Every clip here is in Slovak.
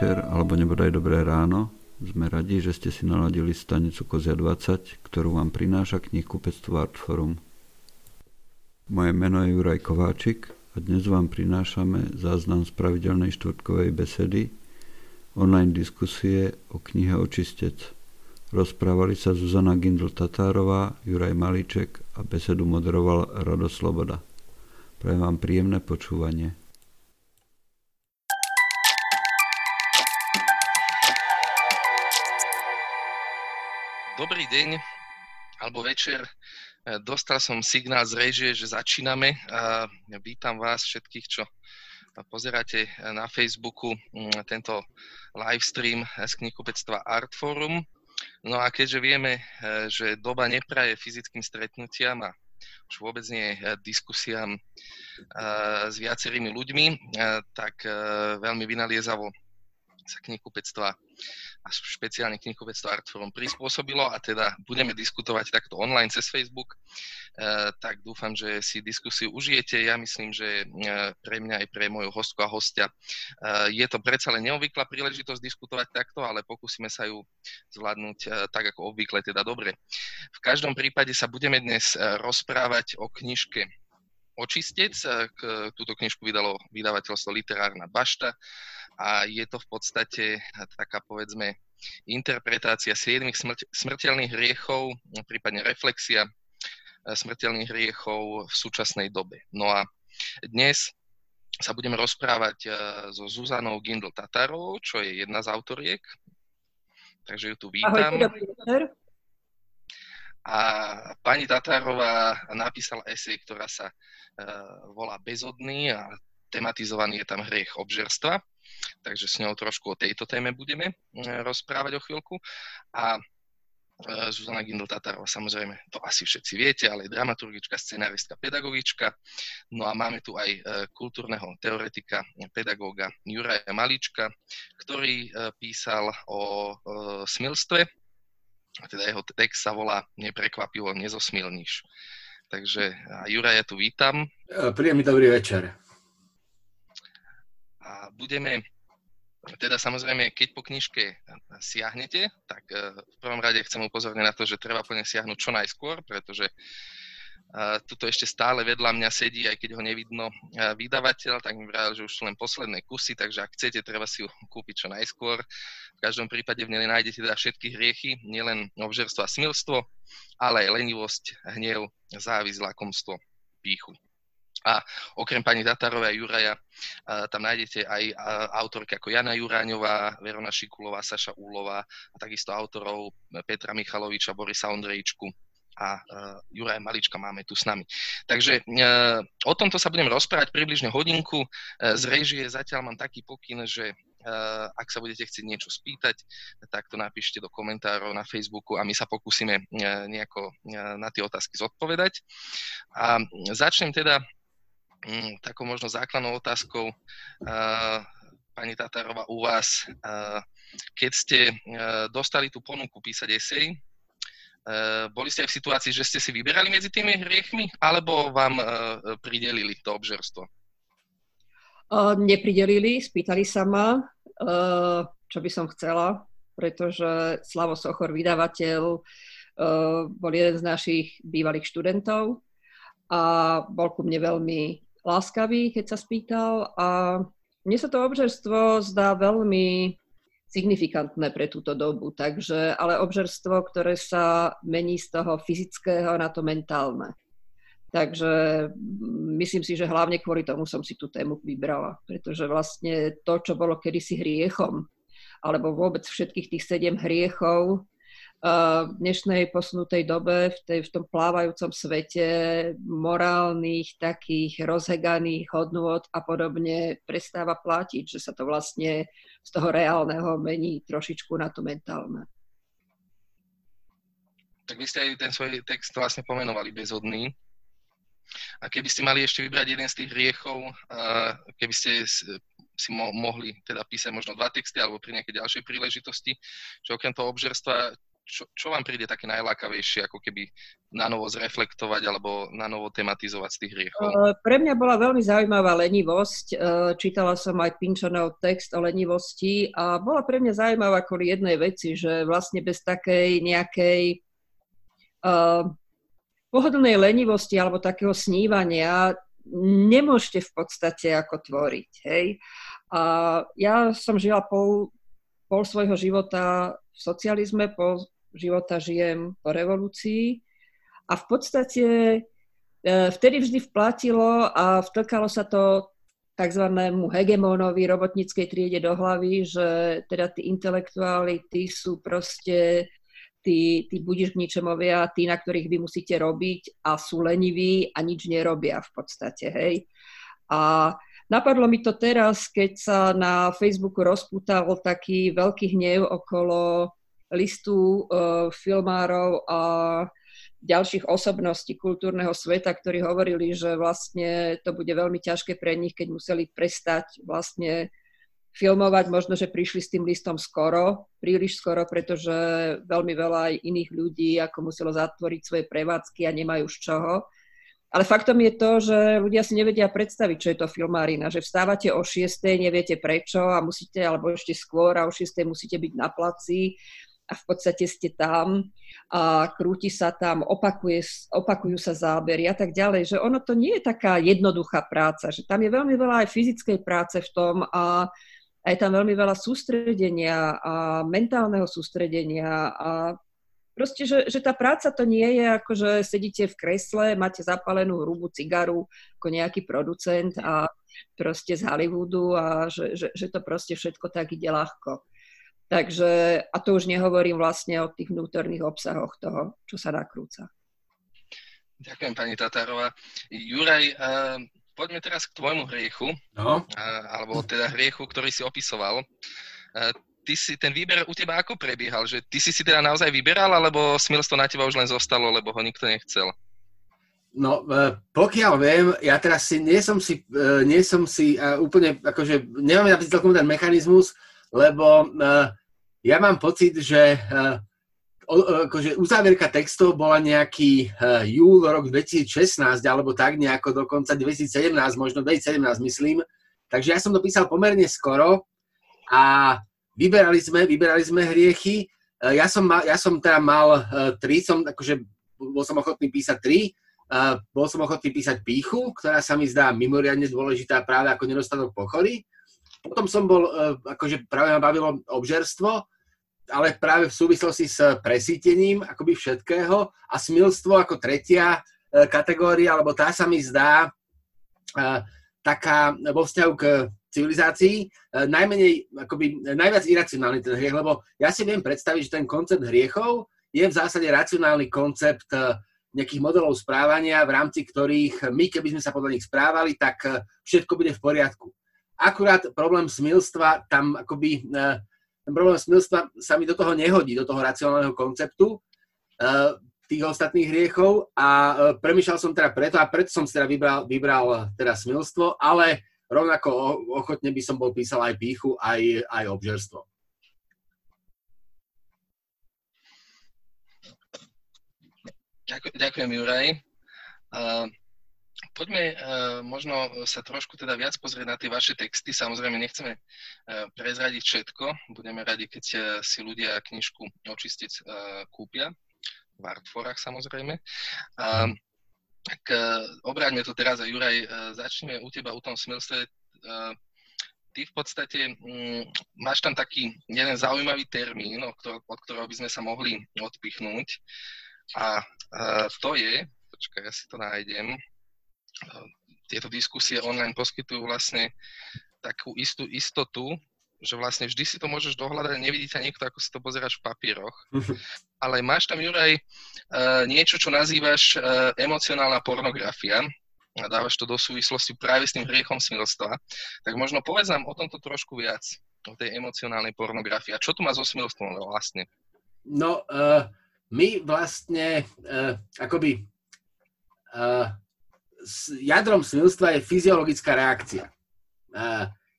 večer alebo nebodaj dobré ráno. Sme radi, že ste si naladili stanicu Kozia 20, ktorú vám prináša knihkupectvo Artforum. Moje meno je Juraj Kováčik a dnes vám prinášame záznam z pravidelnej štvrtkovej besedy online diskusie o knihe Očistec. Rozprávali sa Zuzana Gindl-Tatárová, Juraj Malíček a besedu moderoval Rado Sloboda. Prajem vám príjemné počúvanie. Dobrý deň alebo večer. E, dostal som signál z režie, že začíname. Vítam vás všetkých, čo pozeráte na Facebooku tento live stream z knihkupectva Artforum. No a keďže vieme, e, že doba nepraje fyzickým stretnutiam a už vôbec nie e, diskusiám s viacerými ľuďmi, tak veľmi vynaliezavo sa knihkupectva a špeciálne knihkupectvo Artforum prispôsobilo a teda budeme diskutovať takto online cez Facebook, e, tak dúfam, že si diskusiu užijete. Ja myslím, že e, pre mňa aj pre moju hostku a hostia e, je to predsa len neobvyklá príležitosť diskutovať takto, ale pokúsime sa ju zvládnuť tak ako obvykle, teda dobre. V každom prípade sa budeme dnes rozprávať o knižke Očistec. Túto knižku vydalo vydavateľstvo Literárna bašta a je to v podstate taká povedzme interpretácia siedmých smrť, smrteľných hriechov, prípadne reflexia eh, smrteľných hriechov v súčasnej dobe. No a dnes sa budeme rozprávať eh, so Zuzanou Gindl Tatarovou, čo je jedna z autoriek. Takže ju tu vítam. Ahoj, a pani Tatárová napísala esej, ktorá sa uh, volá Bezodný a tematizovaný je tam hriech obžerstva takže s ňou trošku o tejto téme budeme eh, rozprávať o chvíľku. A eh, Zuzana Gindl-Tatárová, samozrejme, to asi všetci viete, ale je dramaturgička, scenáristka, pedagogička. No a máme tu aj eh, kultúrneho teoretika, pedagóga Juraja Malička, ktorý písal o smilstve, a teda jeho text sa volá Neprekvapivo nezosmilníš. Takže Juraja tu vítam. Príjemný dobrý večer. A budeme teda samozrejme, keď po knižke siahnete, tak e, v prvom rade chcem upozorniť na to, že treba po siahnuť čo najskôr, pretože e, tuto ešte stále vedľa mňa sedí, aj keď ho nevidno vydavateľ, tak mi vral, že už sú len posledné kusy, takže ak chcete, treba si ju kúpiť čo najskôr. V každom prípade v nej nájdete teda všetky hriechy, nielen obžerstvo a smilstvo, ale aj lenivosť, hnev, závisť, lakomstvo, píchu. A okrem pani Tatarovej a Juraja tam nájdete aj autorky ako Jana Juráňová, Verona Šikulová, Saša Úlová a takisto autorov Petra Michaloviča, Borisa Ondrejčku a Juraj Malička máme tu s nami. Takže o tomto sa budem rozprávať približne hodinku. Z režie zatiaľ mám taký pokyn, že ak sa budete chcieť niečo spýtať, tak to napíšte do komentárov na Facebooku a my sa pokúsime nejako na tie otázky zodpovedať. A začnem teda Mm, takou možno základnou otázkou, pani Tatarova, u vás, keď ste dostali tú ponuku písať esej, boli ste aj v situácii, že ste si vyberali medzi tými hriechmi, alebo vám pridelili to obžerstvo? Nepridelili, spýtali sa ma, čo by som chcela, pretože Slavo Sochor, vydavateľ, bol jeden z našich bývalých študentov a bol ku mne veľmi láskavý, keď sa spýtal a mne sa to obžerstvo zdá veľmi signifikantné pre túto dobu, takže, ale obžerstvo, ktoré sa mení z toho fyzického na to mentálne. Takže mm, myslím si, že hlavne kvôli tomu som si tú tému vybrala, pretože vlastne to, čo bolo kedysi hriechom, alebo vôbec všetkých tých sedem hriechov, v dnešnej posunutej dobe, v, tej, v tom plávajúcom svete morálnych, takých rozheganých hodnôt a podobne prestáva platiť, že sa to vlastne z toho reálneho mení trošičku na to mentálne. Tak vy ste aj ten svoj text vlastne pomenovali bezhodný. A keby ste mali ešte vybrať jeden z tých hriechov, keby ste si mo- mohli teda písať možno dva texty alebo pri nejakej ďalšej príležitosti, že okrem toho obžerstva čo, čo vám príde také najlákavejšie, ako keby na novo zreflektovať alebo na novo tematizovať z tých hriechov? Pre mňa bola veľmi zaujímavá lenivosť. Čítala som aj Pinčanov text o lenivosti a bola pre mňa zaujímavá kvôli jednej veci, že vlastne bez takej nejakej uh, pohodlnej lenivosti alebo takého snívania nemôžete v podstate ako tvoriť. Hej? A ja som žila pol, pol svojho života v socializme, pol života žijem po revolúcii a v podstate e, vtedy vždy vplatilo a vtlkalo sa to tzv. hegemónovi robotníckej triede do hlavy, že teda tí intelektuáli, tí sú proste tí, tí budižničemovia, tí, na ktorých vy musíte robiť a sú leniví a nič nerobia v podstate, hej. A napadlo mi to teraz, keď sa na Facebooku rozputal taký veľký hnev okolo listu uh, filmárov a ďalších osobností kultúrneho sveta, ktorí hovorili, že vlastne to bude veľmi ťažké pre nich, keď museli prestať vlastne filmovať. Možno, že prišli s tým listom skoro, príliš skoro, pretože veľmi veľa aj iných ľudí ako muselo zatvoriť svoje prevádzky a nemajú z čoho. Ale faktom je to, že ľudia si nevedia predstaviť, čo je to filmárina, že vstávate o 6, neviete prečo a musíte, alebo ešte skôr a o 6 musíte byť na placi a v podstate ste tam a krúti sa tam, opakuje, opakujú sa zábery a tak ďalej, že ono to nie je taká jednoduchá práca, že tam je veľmi veľa aj fyzickej práce v tom a, a je tam veľmi veľa sústredenia a mentálneho sústredenia a proste, že, že tá práca to nie je ako, že sedíte v kresle, máte zapálenú hrubú cigaru ako nejaký producent a proste z Hollywoodu a že, že, že to proste všetko tak ide ľahko. Takže, a to už nehovorím vlastne o tých vnútorných obsahoch toho, čo sa nakrúca. Ďakujem, pani Tatárová. Juraj, uh, poďme teraz k tvojmu hriechu, no. uh, alebo teda hriechu, ktorý si opisoval. Uh, ty si, ten výber u teba ako prebiehal? Že ty si si teda naozaj vyberal, alebo smilstvo na teba už len zostalo, lebo ho nikto nechcel? No, pokiaľ viem, ja teraz si, nie som si, nie som si úplne, akože, nemám ja celkom ten mechanizmus, lebo ja mám pocit, že uh, akože uzávierka textov bola nejaký uh, júl rok 2016 alebo tak nejako dokonca 2017, možno 2017 myslím. Takže ja som to písal pomerne skoro a vyberali sme, vyberali sme hriechy. Uh, ja, som mal, ja som teda mal tri, som, akože bol som ochotný písať tri. Bol som ochotný písať píchu, ktorá sa mi zdá mimoriadne dôležitá práve ako nedostatok pochory. Potom som bol, akože práve ma bavilo obžerstvo, ale práve v súvislosti s presítením akoby všetkého a smilstvo ako tretia e, kategória, alebo tá sa mi zdá e, taká vo vzťahu k civilizácii najmenej, akoby najviac iracionálny ten hriech, lebo ja si viem predstaviť, že ten koncept hriechov je v zásade racionálny koncept nejakých modelov správania, v rámci ktorých my, keby sme sa podľa nich správali, tak všetko bude v poriadku. Akurát problém smilstva tam akoby, e, ten problém smilstva sa mi do toho nehodí, do toho racionálneho konceptu e, tých ostatných hriechov a e, premýšľal som teda preto a preto som si teda vybral, vybral teda smilstvo, ale rovnako ochotne by som bol písal aj píchu, aj, aj obžerstvo. Ďakujem, Juraj. Uh, Poďme uh, možno sa trošku teda viac pozrieť na tie vaše texty. Samozrejme, nechceme uh, prezradiť všetko. Budeme radi, keď uh, si ľudia knižku očistiť uh, kúpia. V Artforách samozrejme. Uh, tak uh, obráťme to teraz a Juraj, uh, začneme u teba u tom smilstve. Uh, ty v podstate um, máš tam taký jeden zaujímavý termín, od ktorého, od ktorého by sme sa mohli odpichnúť. A uh, to je, počkaj, ja si to nájdem, tieto diskusie online poskytujú vlastne takú istú istotu, že vlastne vždy si to môžeš dohľadať, nevidí ťa niekto, ako si to pozeráš v papieroch. Ale máš tam, Juraj, uh, niečo, čo nazývaš uh, emocionálna pornografia a dávaš to do súvislosti práve s tým hriechom smilstva. Tak možno povedz nám o tomto trošku viac, o tej emocionálnej pornografii. A čo tu má so smilstvom vlastne? No, uh, my vlastne uh, akoby uh, jadrom smilstva je fyziologická reakcia.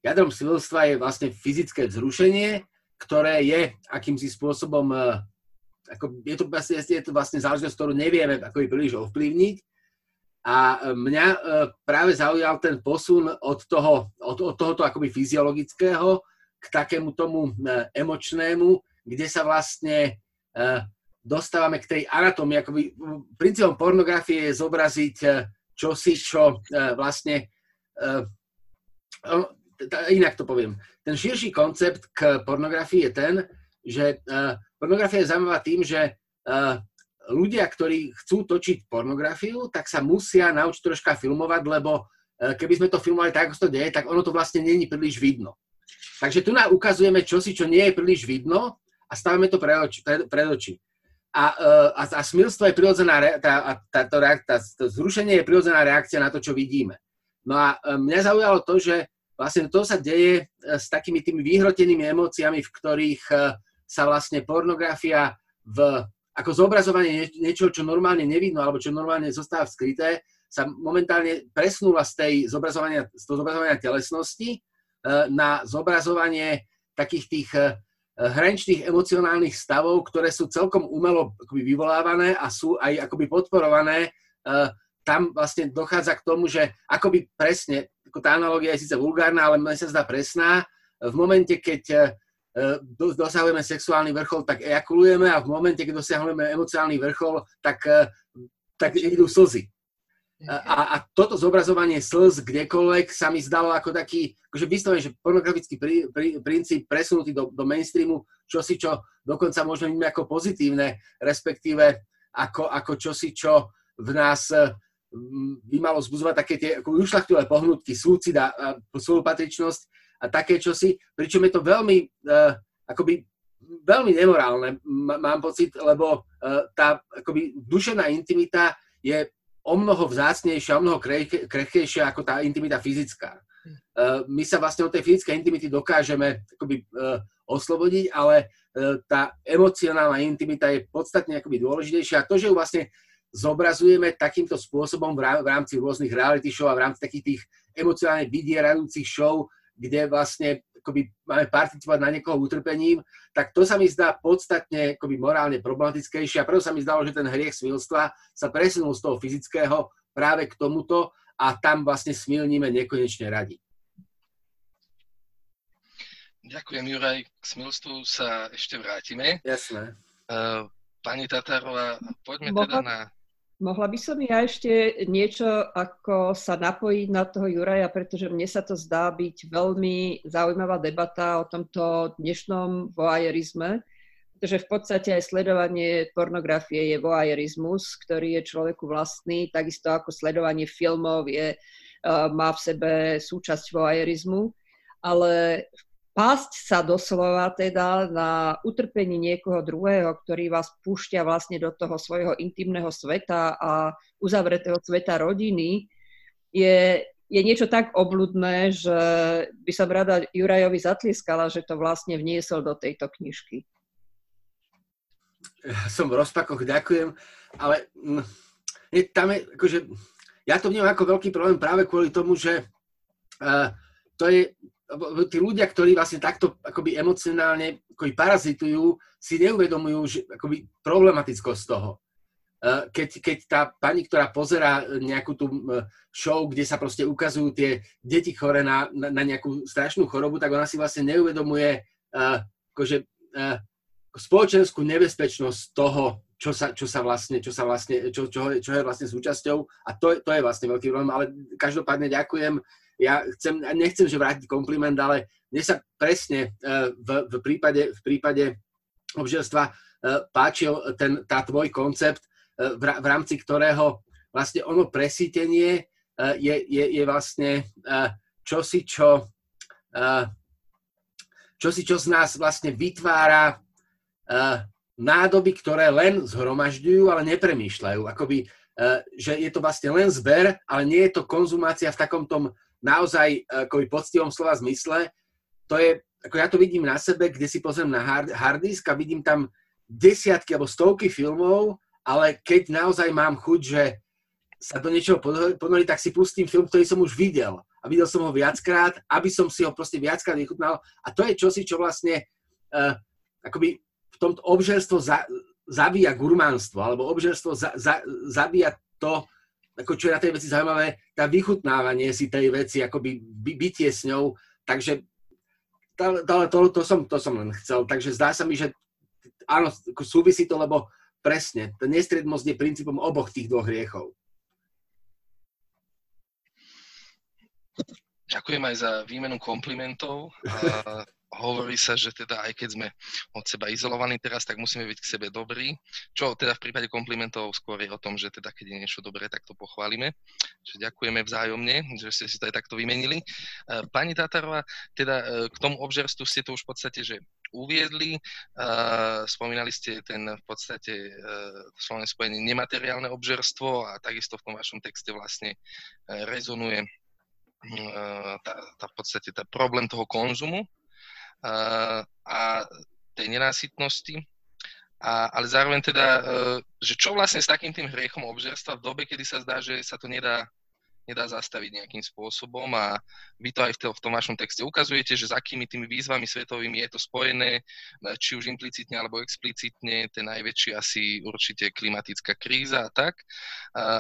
Jadrom smilstva je vlastne fyzické vzrušenie, ktoré je akýmsi spôsobom ako je, to vlastne, je to vlastne záležitosť, ktorú nevieme ako príliš ovplyvniť. A mňa práve zaujal ten posun od, toho, od, od tohoto akoby fyziologického k takému tomu emočnému, kde sa vlastne dostávame k tej anatómii. Akoby, princípom pornografie je zobraziť čosi, čo vlastne inak to poviem. Ten širší koncept k pornografii je ten, že pornografia je zaujímavá tým, že ľudia, ktorí chcú točiť pornografiu, tak sa musia naučiť troška filmovať, lebo keby sme to filmovali tak, ako to deje, tak ono to vlastne není príliš vidno. Takže tu nám ukazujeme čosi, čo nie je príliš vidno a stavíme to pred oči. Pred, pred oči. A, a, a smilstvo je prirodzená, tá, tá, tá, tá, to zrušenie je prirodzená reakcia na to, čo vidíme. No a mňa zaujalo to, že vlastne to sa deje e, s takými tými vyhrotenými emóciami, v ktorých e, sa vlastne pornografia v, ako zobrazovanie niečoho, čo normálne nevidno alebo čo normálne zostáva skryté, sa momentálne presnula z tej zobrazovania, z toho zobrazovania telesnosti e, na zobrazovanie takých tých hraničných emocionálnych stavov, ktoré sú celkom umelo akoby vyvolávané a sú aj akoby podporované. Tam vlastne dochádza k tomu, že akoby presne ako tá analogia je síce vulgárna, ale mne sa zdá presná. V momente, keď e, dosahujeme sexuálny vrchol, tak ejakulujeme a v momente, keď dosahujeme emocionálny vrchol, tak, e, tak idú slzy. A, a toto zobrazovanie slz kdekoľvek sa mi zdalo ako taký, akože vyslovene, že pornografický prí, prí, princíp presunutý do, do mainstreamu, čosi, čo dokonca možno vidíme ako pozitívne, respektíve ako, ako čosi, čo v nás by malo zbuzovať také tie ušlachtové pohnutky, súcit a, a spolupatričnosť a také čosi, pričom je to veľmi, uh, akoby, veľmi nemorálne, mám pocit, lebo uh, tá akoby, dušená intimita je o mnoho vzácnejšia, o mnoho krehkejšia ako tá intimita fyzická. Uh, my sa vlastne od tej fyzickej intimity dokážeme akoby, uh, oslobodiť, ale uh, tá emocionálna intimita je podstatne akoby dôležitejšia. A to, že ju vlastne zobrazujeme takýmto spôsobom v rámci rôznych reality show a v rámci takých tých emocionálne vydierajúcich show, kde vlastne akoby máme participovať na niekoho utrpením, tak to sa mi zdá podstatne akoby morálne problematickejšie a preto sa mi zdalo, že ten hriech smilstva sa presunul z toho fyzického práve k tomuto a tam vlastne smilníme nekonečne radi. Ďakujem, Juraj. K smilstvu sa ešte vrátime. Jasné. Uh, pani Tatárová, poďme Mohla... teda na Mohla by som ja ešte niečo ako sa napojiť na toho Juraja, pretože mne sa to zdá byť veľmi zaujímavá debata o tomto dnešnom voajerizme, pretože v podstate aj sledovanie pornografie je voajerizmus, ktorý je človeku vlastný, takisto ako sledovanie filmov je, uh, má v sebe súčasť voajerizmu, ale v pásť sa doslova teda na utrpení niekoho druhého, ktorý vás púšťa vlastne do toho svojho intimného sveta a uzavretého sveta rodiny, je, je niečo tak obludné, že by som rada Jurajovi zatlieskala, že to vlastne vniesol do tejto knižky. Ja som v rozpakoch, ďakujem, ale mm, je, tam je, akože, ja to vnímam ako veľký problém práve kvôli tomu, že uh, to je tí ľudia, ktorí vlastne takto akoby emocionálne akoby parazitujú, si neuvedomujú že, akoby problematickosť toho. E, keď, keď tá pani, ktorá pozera nejakú tú show, kde sa proste ukazujú tie deti chore na, na, na nejakú strašnú chorobu, tak ona si vlastne neuvedomuje uh, akože, spoločenskú nebezpečnosť toho, čo sa, čo sa vlastne, čo, sa vlastne čo, čo, čo je vlastne súčasťou. A to, to je vlastne veľký problém, ale každopádne ďakujem ja chcem, nechcem, že vrátiť kompliment, ale mne sa presne e, v, v, prípade, v prípade obželstva e, páčil ten, tá tvoj koncept, e, v, v rámci ktorého vlastne ono presítenie je, je, je vlastne čosi, čo, čosi, čo z nás vlastne vytvára nádoby, ktoré len zhromažďujú, ale nepremýšľajú. Akoby, že je to vlastne len zber, ale nie je to konzumácia v takom tom naozaj ako poctivom slova zmysle, to je, ako ja to vidím na sebe, kde si pozriem na hard, hard disk a vidím tam desiatky alebo stovky filmov, ale keď naozaj mám chuť, že sa do niečoho ponoriť, tak si pustím film, ktorý som už videl. A videl som ho viackrát, aby som si ho proste viackrát vychutnal. A to je čosi, čo vlastne uh, akoby v tomto obžerstvo za, zabíja gurmánstvo, alebo obžerstvo za, za, zabíja to, ako čo je na tej veci zaujímavé, tá vychutnávanie si tej veci, akoby by, bytie s ňou. Takže to, to, to, som, to som len chcel. Takže zdá sa mi, že áno, súvisí to, lebo presne, tá nestriednosť je princípom oboch tých dvoch hriechov. Ďakujem aj za výmenu komplimentov. A hovorí sa, že teda aj keď sme od seba izolovaní teraz, tak musíme byť k sebe dobrí. Čo teda v prípade komplimentov skôr je o tom, že teda keď je niečo dobré, tak to pochválime. Čiže ďakujeme vzájomne, že ste si to aj takto vymenili. E, pani Tatarová, teda e, k tomu obžerstvu ste to už v podstate, že uviedli. Uh, spomínali ste ten v podstate slovné spojenie nemateriálne obžerstvo a takisto v tom vašom texte vlastne rezonuje tá, tá v podstate tá problém toho konzumu, a tej nenásytnosti. A, ale zároveň teda, e, že čo vlastne s takým tým hriechom obžerstva v dobe, kedy sa zdá, že sa to nedá, nedá zastaviť nejakým spôsobom a vy to aj v, v tom vašom texte ukazujete, že s akými tými výzvami svetovými je to spojené, či už implicitne alebo explicitne, ten najväčší asi určite klimatická kríza a tak.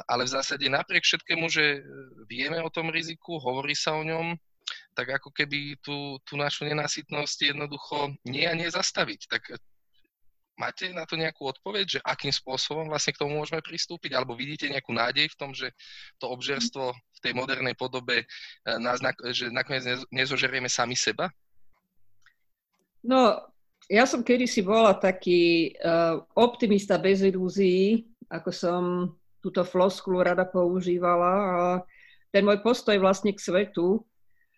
Ale v zásade napriek všetkému, že vieme o tom riziku, hovorí sa o ňom, tak ako keby tú, tú našu nenasytnosť jednoducho nie a nie zastaviť. Tak máte na to nejakú odpoveď, že akým spôsobom vlastne k tomu môžeme pristúpiť? Alebo vidíte nejakú nádej v tom, že to obžerstvo v tej modernej podobe, eh, nás, že nakoniec nezožerieme sami seba? No, ja som kedysi bola taký uh, optimista bez ilúzií, ako som túto floskulu rada používala a ten môj postoj vlastne k svetu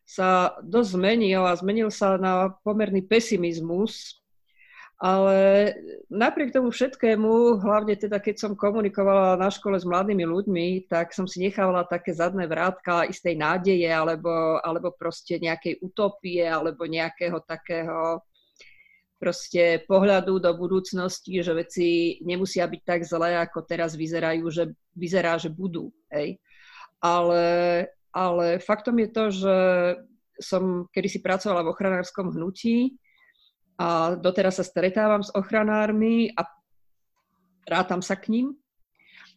sa dosť zmenil a zmenil sa na pomerný pesimizmus, ale napriek tomu všetkému, hlavne teda keď som komunikovala na škole s mladými ľuďmi, tak som si nechávala také zadné vrátka istej nádeje alebo, alebo proste nejakej utopie alebo nejakého takého proste pohľadu do budúcnosti, že veci nemusia byť tak zlé, ako teraz vyzerajú, že vyzerá, že budú. Hej. Ale ale faktom je to, že som kedysi pracovala v ochranárskom hnutí a doteraz sa stretávam s ochranármi a rátam sa k ním.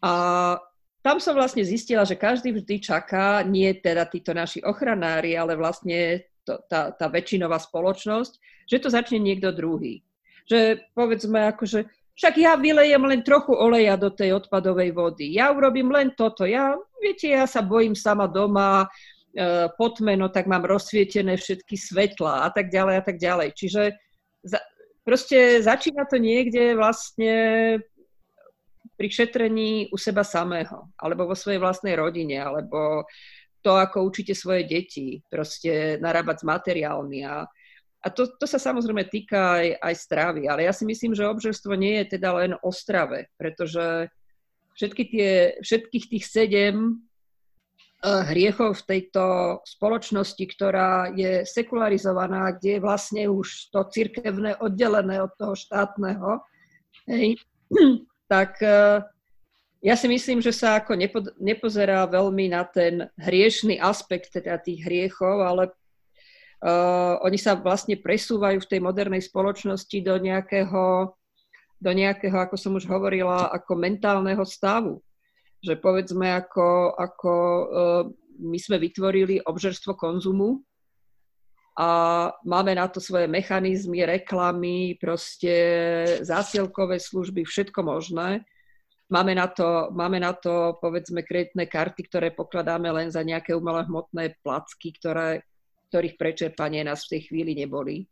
A tam som vlastne zistila, že každý vždy čaká, nie teda títo naši ochranári, ale vlastne to, tá, tá väčšinová spoločnosť, že to začne niekto druhý. Že povedzme akože, však ja vylejem len trochu oleja do tej odpadovej vody. Ja urobím len toto. Ja, viete, ja sa bojím sama doma, e, potmeno, tak mám rozsvietené všetky svetla a tak ďalej a tak ďalej. Čiže za, proste začína to niekde vlastne pri šetrení u seba samého, alebo vo svojej vlastnej rodine, alebo to, ako učíte svoje deti, proste narábať s materiálmi a a to, to sa samozrejme týka aj, aj stravy, ale ja si myslím, že obžerstvo nie je teda len o strave, pretože všetky tie, všetkých tých sedem uh, hriechov v tejto spoločnosti, ktorá je sekularizovaná, kde je vlastne už to cirkevné oddelené od toho štátneho, hej, tak uh, ja si myslím, že sa ako nepo, nepozerá veľmi na ten hriešný aspekt teda tých hriechov, ale Uh, oni sa vlastne presúvajú v tej modernej spoločnosti do nejakého, do nejakého, ako som už hovorila, ako mentálneho stavu. Že povedzme, ako, ako uh, my sme vytvorili obžerstvo konzumu a máme na to svoje mechanizmy, reklamy, proste zásielkové služby, všetko možné. Máme na to, máme na to povedzme, kreditné karty, ktoré pokladáme len za nejaké umelé hmotné placky, ktoré, ktorých prečerpanie nás v tej chvíli neboli.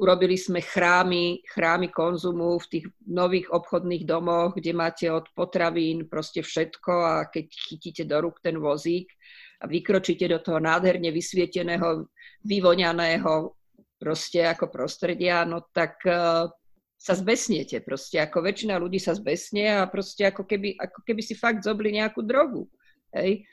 Urobili sme chrámy, chrámy konzumu v tých nových obchodných domoch, kde máte od potravín proste všetko a keď chytíte do rúk ten vozík a vykročíte do toho nádherne vysvieteného, vyvoňaného proste ako prostredia, no tak uh, sa zbesniete proste, ako väčšina ľudí sa zbesnie a proste ako keby, ako keby si fakt zobli nejakú drogu. Hej.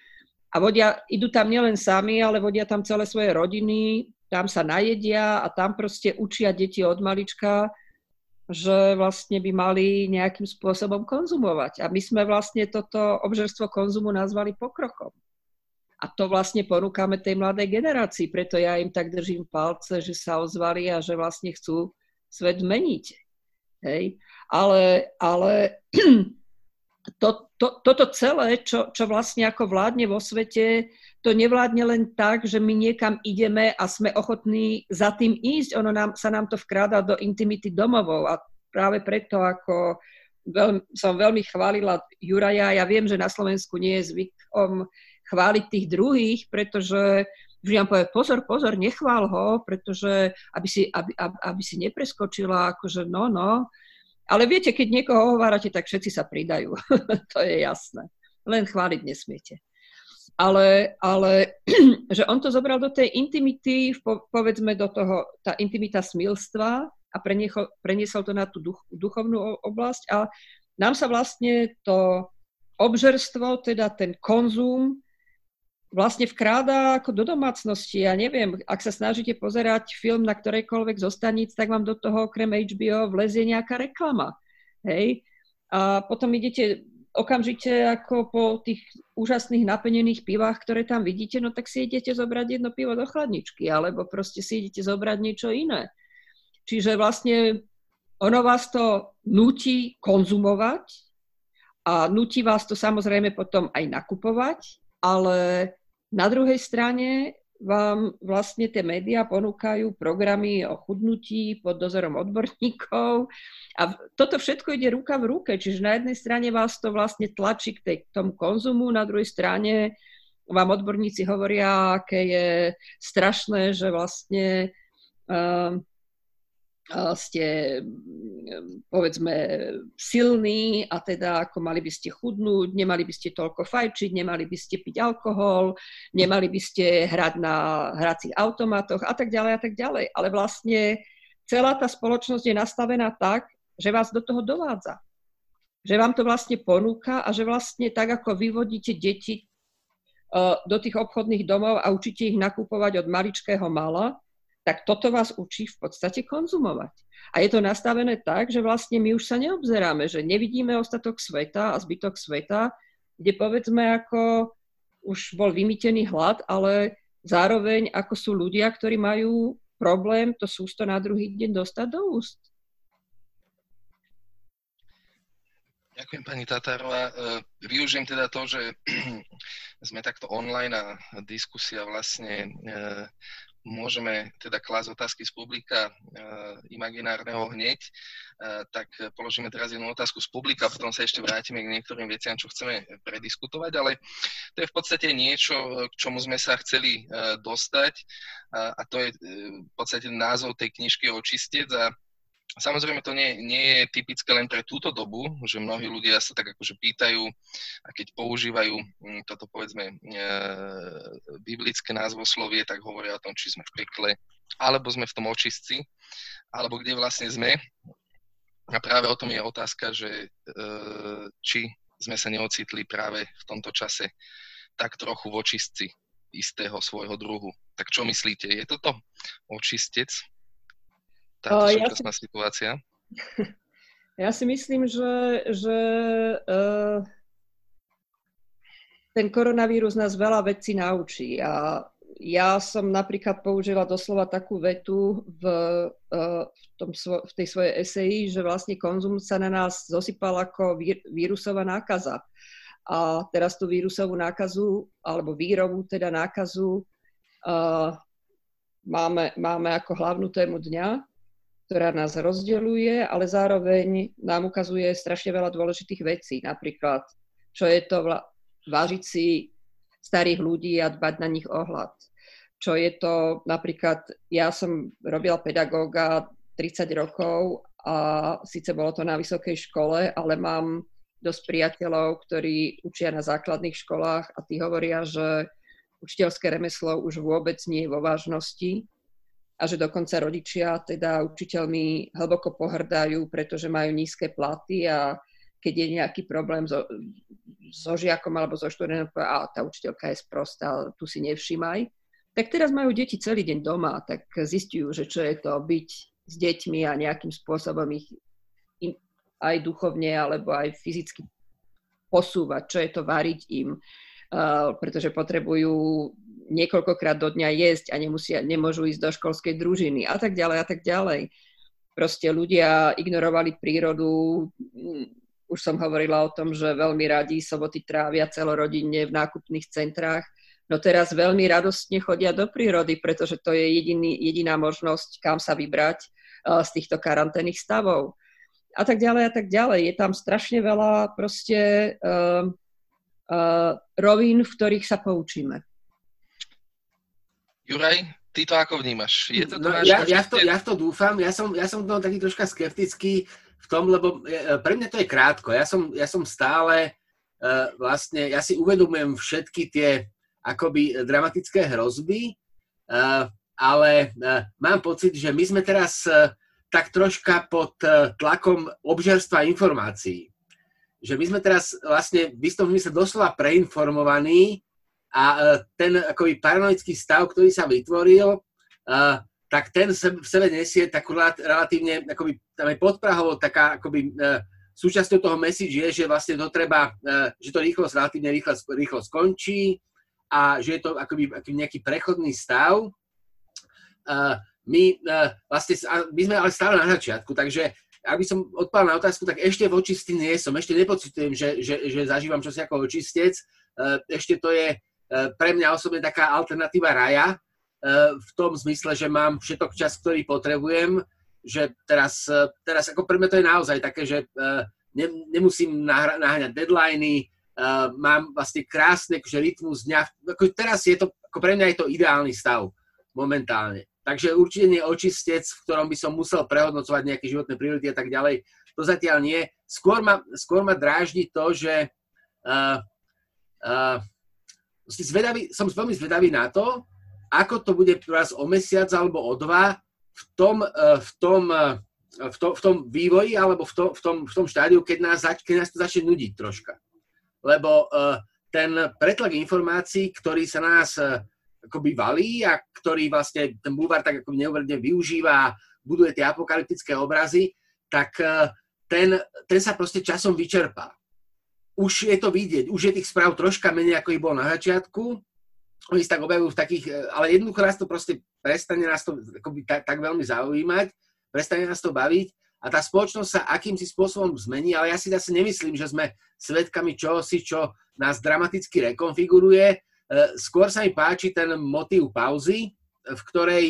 A vodia, idú tam nielen sami, ale vodia tam celé svoje rodiny, tam sa najedia a tam proste učia deti od malička, že vlastne by mali nejakým spôsobom konzumovať. A my sme vlastne toto obžerstvo konzumu nazvali pokrokom. A to vlastne ponúkame tej mladej generácii, preto ja im tak držím palce, že sa ozvali a že vlastne chcú svet zmeniť. Hej? Ale, ale to, to, toto celé, čo, čo vlastne ako vládne vo svete, to nevládne len tak, že my niekam ideme a sme ochotní za tým ísť. Ono nám, sa nám to vkráda do intimity domovov a práve preto ako veľ, som veľmi chválila Juraja. Ja viem, že na Slovensku nie je zvykom chváliť tých druhých, pretože vždy vám povie, pozor, pozor, nechvál ho, pretože aby si, aby, aby, aby si nepreskočila, akože no, no, ale viete, keď niekoho hovárate, tak všetci sa pridajú. to je jasné. Len chváliť nesmiete. Ale, ale že on to zobral do tej intimity, povedzme do toho, tá intimita smilstva a preniesol, preniesol to na tú duch, duchovnú oblasť a nám sa vlastne to obžerstvo, teda ten konzum, vlastne vkráda ako do domácnosti. Ja neviem, ak sa snažíte pozerať film na ktorejkoľvek zo staníc, tak vám do toho okrem HBO vlezie nejaká reklama. Hej? A potom idete okamžite ako po tých úžasných napenených pivách, ktoré tam vidíte, no tak si idete zobrať jedno pivo do chladničky, alebo proste si idete zobrať niečo iné. Čiže vlastne ono vás to nutí konzumovať a nutí vás to samozrejme potom aj nakupovať, ale na druhej strane vám vlastne tie médiá ponúkajú programy o chudnutí pod dozorom odborníkov. A toto všetko ide ruka v ruke, čiže na jednej strane vás to vlastne tlačí k, tej, k tomu konzumu, na druhej strane vám odborníci hovoria, aké je strašné, že vlastne uh, ste povedzme silní a teda ako mali by ste chudnúť, nemali by ste toľko fajčiť, nemali by ste piť alkohol, nemali by ste hrať na hracích automatoch a tak ďalej a tak ďalej. Ale vlastne celá tá spoločnosť je nastavená tak, že vás do toho dovádza. Že vám to vlastne ponúka a že vlastne tak, ako vyvodíte deti do tých obchodných domov a učíte ich nakupovať od maličkého mala, tak toto vás učí v podstate konzumovať. A je to nastavené tak, že vlastne my už sa neobzeráme, že nevidíme ostatok sveta a zbytok sveta, kde povedzme ako už bol vymýtený hlad, ale zároveň ako sú ľudia, ktorí majú problém to sústo na druhý deň dostať do úst. Ďakujem pani Tatárová. E, využijem teda to, že sme takto online a diskusia vlastne e, môžeme teda klásť otázky z publika uh, imaginárneho hneď, uh, tak položíme teraz jednu otázku z publika, potom sa ešte vrátime k niektorým veciam, čo chceme prediskutovať, ale to je v podstate niečo, k čomu sme sa chceli uh, dostať. Uh, a to je uh, v podstate názov tej knižky Očistec a Samozrejme, to nie, nie je typické len pre túto dobu, že mnohí ľudia sa tak akože pýtajú a keď používajú hm, toto povedzme e, biblické názvoslovie, tak hovoria o tom, či sme v pekle, alebo sme v tom očistci, alebo kde vlastne sme. A práve o tom je otázka, že e, či sme sa neocitli práve v tomto čase tak trochu v očistci istého svojho druhu. Tak čo myslíte, je toto očistec? Táto ja súčasná si... situácia? Ja si myslím, že, že uh, ten koronavírus nás veľa vecí naučí a ja som napríklad použila doslova takú vetu v, uh, v, tom v tej svojej eseji, že vlastne konzum sa na nás zosypal ako vír, vírusová nákaza. A teraz tú vírusovú nákazu, alebo výrobu teda nákazu, uh, máme, máme ako hlavnú tému dňa ktorá nás rozdeľuje, ale zároveň nám ukazuje strašne veľa dôležitých vecí. Napríklad, čo je to vla- vážiť si starých ľudí a dbať na nich ohľad. Čo je to napríklad, ja som robila pedagóga 30 rokov a síce bolo to na vysokej škole, ale mám dosť priateľov, ktorí učia na základných školách a tí hovoria, že učiteľské remeslo už vôbec nie je vo vážnosti, a že dokonca rodičia teda učiteľmi hlboko pohrdajú, pretože majú nízke platy a keď je nejaký problém so, so žiakom alebo so študentom, a tá učiteľka je sprostá, tu si nevšímaj. Tak teraz majú deti celý deň doma, tak zistujú, že čo je to byť s deťmi a nejakým spôsobom ich aj duchovne alebo aj fyzicky posúvať, čo je to variť im, uh, pretože potrebujú niekoľkokrát do dňa jesť a nemusia, nemôžu ísť do školskej družiny a tak ďalej a tak ďalej. proste ľudia ignorovali prírodu. Už som hovorila o tom, že veľmi radi soboty trávia celorodinne v nákupných centrách. No teraz veľmi radostne chodia do prírody, pretože to je jediný, jediná možnosť, kam sa vybrať uh, z týchto karanténnych stavov. A tak ďalej, a tak ďalej. Je tam strašne veľa proste uh, uh, rovín, v ktorých sa poučíme. Juraj, ty to ako vnímaš? Je to no, ja, ja, v to, ja v to dúfam. Ja som, ja som no, taký troška skeptický v tom, lebo pre mňa to je krátko. Ja som, ja som stále uh, vlastne, ja si uvedomujem všetky tie akoby dramatické hrozby, uh, ale uh, mám pocit, že my sme teraz uh, tak troška pod uh, tlakom obžerstva informácií. Že my sme teraz vlastne v istom zmysle doslova preinformovaní a uh, ten akoby paranoický stav, ktorý sa vytvoril, uh, tak ten v sebe nesie takú relatívne, akoby tam je podprahovo taká akoby uh, súčasťou toho message je, že vlastne to treba, že to rýchlosť relatívne rýchlo, rýchlo skončí, a že je to akoby, akoby nejaký prechodný stav. My, vlastne, my sme ale stále na začiatku, takže aby som odpovedal na otázku, tak ešte v očistí nie som, ešte nepocitujem, že, že, že zažívam čosi ako očistec. Ešte to je pre mňa osobne taká alternatíva raja, uh, v tom zmysle, že mám všetok čas, ktorý potrebujem, že teraz, uh, teraz ako pre mňa to je naozaj také, že ne, nemusím naháňať deadliny, mám vlastne krásne akože rytmus dňa. Ako teraz je to, ako pre mňa je to ideálny stav momentálne. Takže určite nie očistec, v ktorom by som musel prehodnocovať nejaké životné priority a tak ďalej. To zatiaľ nie. Skôr ma, skôr ma dráždi to, že uh, uh, zvedavý, som veľmi zvedavý na to, ako to bude raz o mesiac alebo o dva v tom, uh, v tom, uh, v, to, v tom vývoji alebo v, to, v, tom, v tom štádiu, keď nás, keď nás to začne nudiť troška lebo uh, ten pretlak informácií, ktorý sa na nás akoby valí a ktorý vlastne ten bulvár tak ako neuveriteľne využíva, buduje tie apokalyptické obrazy, tak ten, ten sa proste časom vyčerpá. Už je to vidieť, už je tých správ troška menej, ako ich bolo na začiatku, oni sa tak objavujú v takých, ale jednoducho nás to proste prestane nás to akoby tak, tak veľmi zaujímať, prestane nás to baviť a tá spoločnosť sa akýmsi spôsobom zmení, ale ja si zase nemyslím, že sme svetkami čohosi, čo nás dramaticky rekonfiguruje. E, skôr sa mi páči ten motív pauzy, v ktorej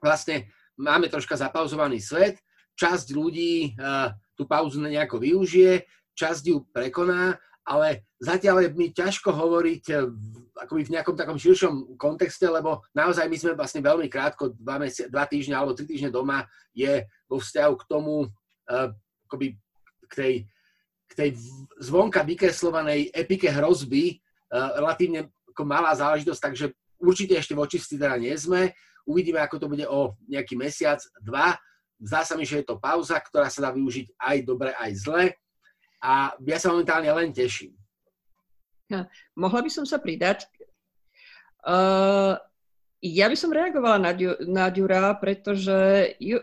vlastne máme troška zapauzovaný svet, časť ľudí e, tú pauzu nejako využije, časť ju prekoná, ale zatiaľ je mi ťažko hovoriť v, akoby v nejakom takom širšom kontexte, lebo naozaj my sme vlastne veľmi krátko, dva, mesi- dva týždne alebo tri týždne doma je vo vzťahu k tomu, uh, akoby k tej, k tej zvonka vykreslovanej epike hrozby uh, relatívne ako malá záležitosť, takže určite ešte v teda nie sme. Uvidíme, ako to bude o nejaký mesiac, dva. Zdá sa mi, že je to pauza, ktorá sa dá využiť aj dobre, aj zle. A ja sa momentálne len teším. Ja, mohla by som sa pridať. Uh, ja by som reagovala na, na Ďura, pretože Ju,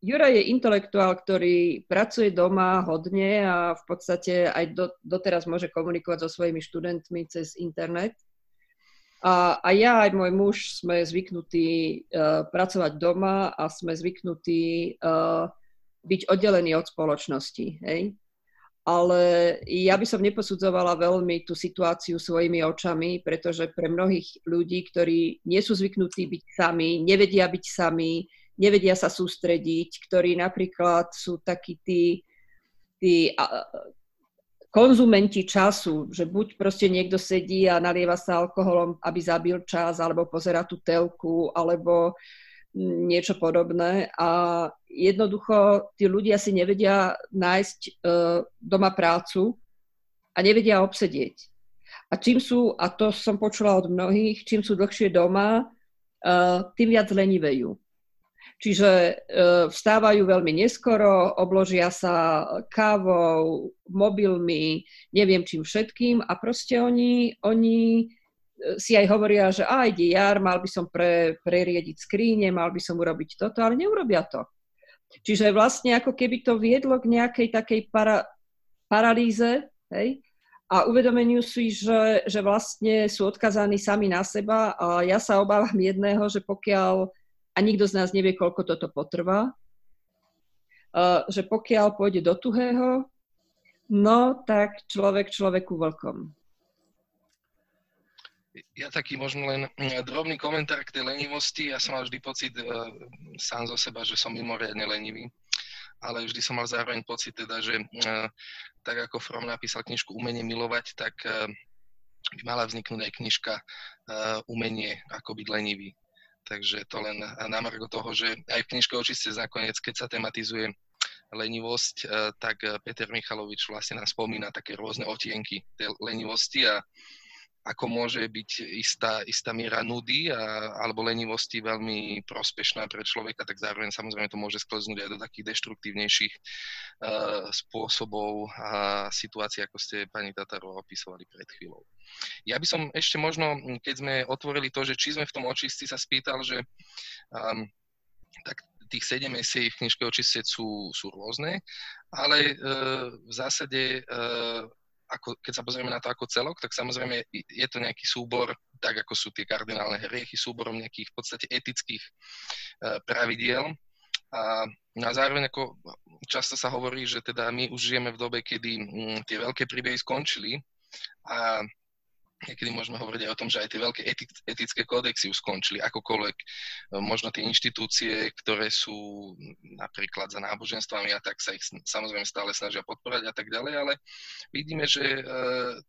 Jura je intelektuál, ktorý pracuje doma hodne a v podstate aj do, doteraz môže komunikovať so svojimi študentmi cez internet. A, a ja aj môj muž sme zvyknutí uh, pracovať doma a sme zvyknutí uh, byť oddelení od spoločnosti. Hej? Ale ja by som neposudzovala veľmi tú situáciu svojimi očami, pretože pre mnohých ľudí, ktorí nie sú zvyknutí byť sami, nevedia byť sami, nevedia sa sústrediť, ktorí napríklad sú takí tí, tí konzumenti času, že buď proste niekto sedí a nalieva sa alkoholom, aby zabil čas, alebo pozera tú telku, alebo niečo podobné. A jednoducho tí ľudia si nevedia nájsť uh, doma prácu a nevedia obsedieť. A čím sú, a to som počula od mnohých, čím sú dlhšie doma, uh, tým viac lenivejú. Čiže e, vstávajú veľmi neskoro, obložia sa kávou, mobilmi, neviem čím všetkým a proste oni, oni e, si aj hovoria, že a ide jar, mal by som pre, preriediť skríne, mal by som urobiť toto, ale neurobia to. Čiže vlastne ako keby to viedlo k nejakej takej para, paralýze, hej, a uvedomeniu si, že, že vlastne sú odkazaní sami na seba a ja sa obávam jedného, že pokiaľ a nikto z nás nevie, koľko toto potrvá, že pokiaľ pôjde do tuhého, no tak človek človeku vlkom. Ja taký možno len mm, drobný komentár k tej lenivosti. Ja som mal vždy pocit uh, sám zo seba, že som mimoriadne lenivý. Ale vždy som mal zároveň pocit teda, že uh, tak ako From napísal knižku Umenie milovať, tak uh, by mala vzniknúť aj knižka uh, Umenie, ako byť lenivý. Takže to len na margo toho, že aj v knižke očiste nakoniec, keď sa tematizuje lenivosť, uh, tak Peter Michalovič vlastne nám spomína také rôzne otienky tej lenivosti a ako môže byť istá, istá miera nudy a, alebo lenivosti veľmi prospešná pre človeka, tak zároveň samozrejme to môže sklznúť aj do takých deštruktívnejších uh, spôsobov a situácií, ako ste pani Tatarova opisovali pred chvíľou. Ja by som ešte možno, keď sme otvorili to, že či sme v tom očistci, sa spýtal, že um, tak tých sedem esej v knižke očistec sú, sú rôzne, ale uh, v zásade uh, ako, keď sa pozrieme na to ako celok, tak samozrejme je to nejaký súbor, tak ako sú tie kardinálne hriechy, súborom nejakých v podstate etických uh, pravidiel. A na zároveň ako často sa hovorí, že teda my už žijeme v dobe, kedy mm, tie veľké príbehy skončili a niekedy môžeme hovoriť aj o tom, že aj tie veľké etické kódexy už skončili, akokoľvek e, možno tie inštitúcie, ktoré sú napríklad za náboženstvami a tak sa ich samozrejme stále snažia podporať a tak ďalej, ale vidíme, že e,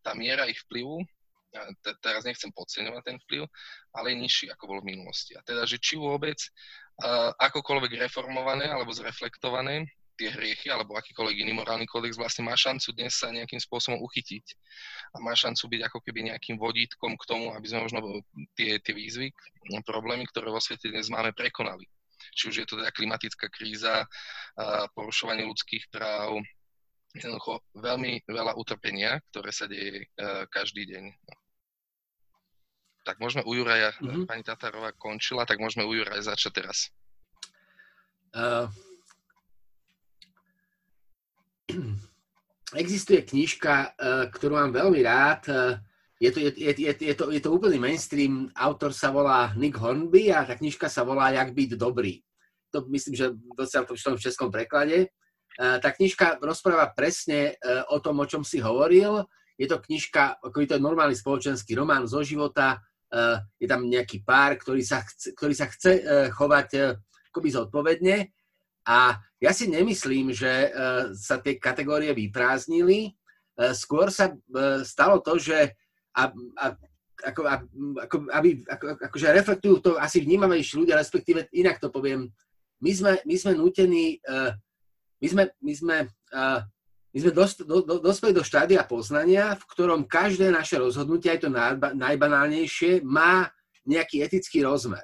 tá miera ich vplyvu, teraz nechcem podceňovať ten vplyv, ale je nižší, ako bol v minulosti. A teda, že či vôbec e, akokoľvek reformované alebo zreflektované tie hriechy alebo akýkoľvek iný morálny kódex vlastne má šancu dnes sa nejakým spôsobom uchytiť a má šancu byť ako keby nejakým vodítkom k tomu, aby sme možno tie, tie výzvy, problémy, ktoré vo svete dnes máme, prekonali. Či už je to teda klimatická kríza, porušovanie ľudských práv, jednoducho veľmi veľa utrpenia, ktoré sa deje každý deň. Tak môžeme u Juraja, mm-hmm. pani Tatarová končila, tak môžeme u Juraja začať teraz. Uh, existuje knižka, e, ktorú mám veľmi rád. E, je to, je, je, je, to, je to úplný mainstream. Autor sa volá Nick Hornby a tá knižka sa volá Jak byť dobrý. To myslím, že dosiaľ to v českom preklade. E, tá knižka rozpráva presne o tom, o čom si hovoril. Je to knižka, ako je normálny spoločenský román zo života. Je tam nejaký pár, ktorý sa chce, ktorý sa chce chovať akoby zodpovedne a ja si nemyslím, že e, sa tie kategórie vyprázdnili. E, skôr sa e, stalo to, že a, a, ako, a, ako, aby, ako, akože reflektujú to asi vnímavejší ľudia, respektíve inak to poviem, my sme, my sme nutení, my sme, my sme, my sme dos, do, do, dospeli do štádia poznania, v ktorom každé naše rozhodnutie, aj to najbanálnejšie, má nejaký etický rozmer.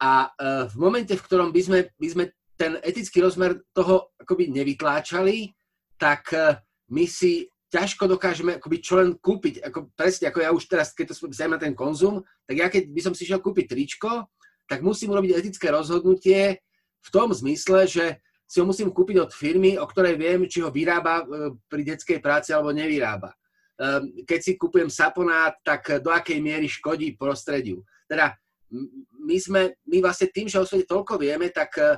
A e, v momente, v ktorom by sme, by sme ten etický rozmer toho akoby nevytláčali, tak e, my si ťažko dokážeme akoby čo len kúpiť. Ako, presne ako ja už teraz, keď to na ten konzum, tak ja keď by som si šiel kúpiť tričko, tak musím urobiť etické rozhodnutie v tom zmysle, že si ho musím kúpiť od firmy, o ktorej viem, či ho vyrába e, pri detskej práci alebo nevyrába. Keď si kúpujem saponát, tak do akej miery škodí prostrediu. Teda my sme, my vlastne tým, že o svete toľko vieme, tak e,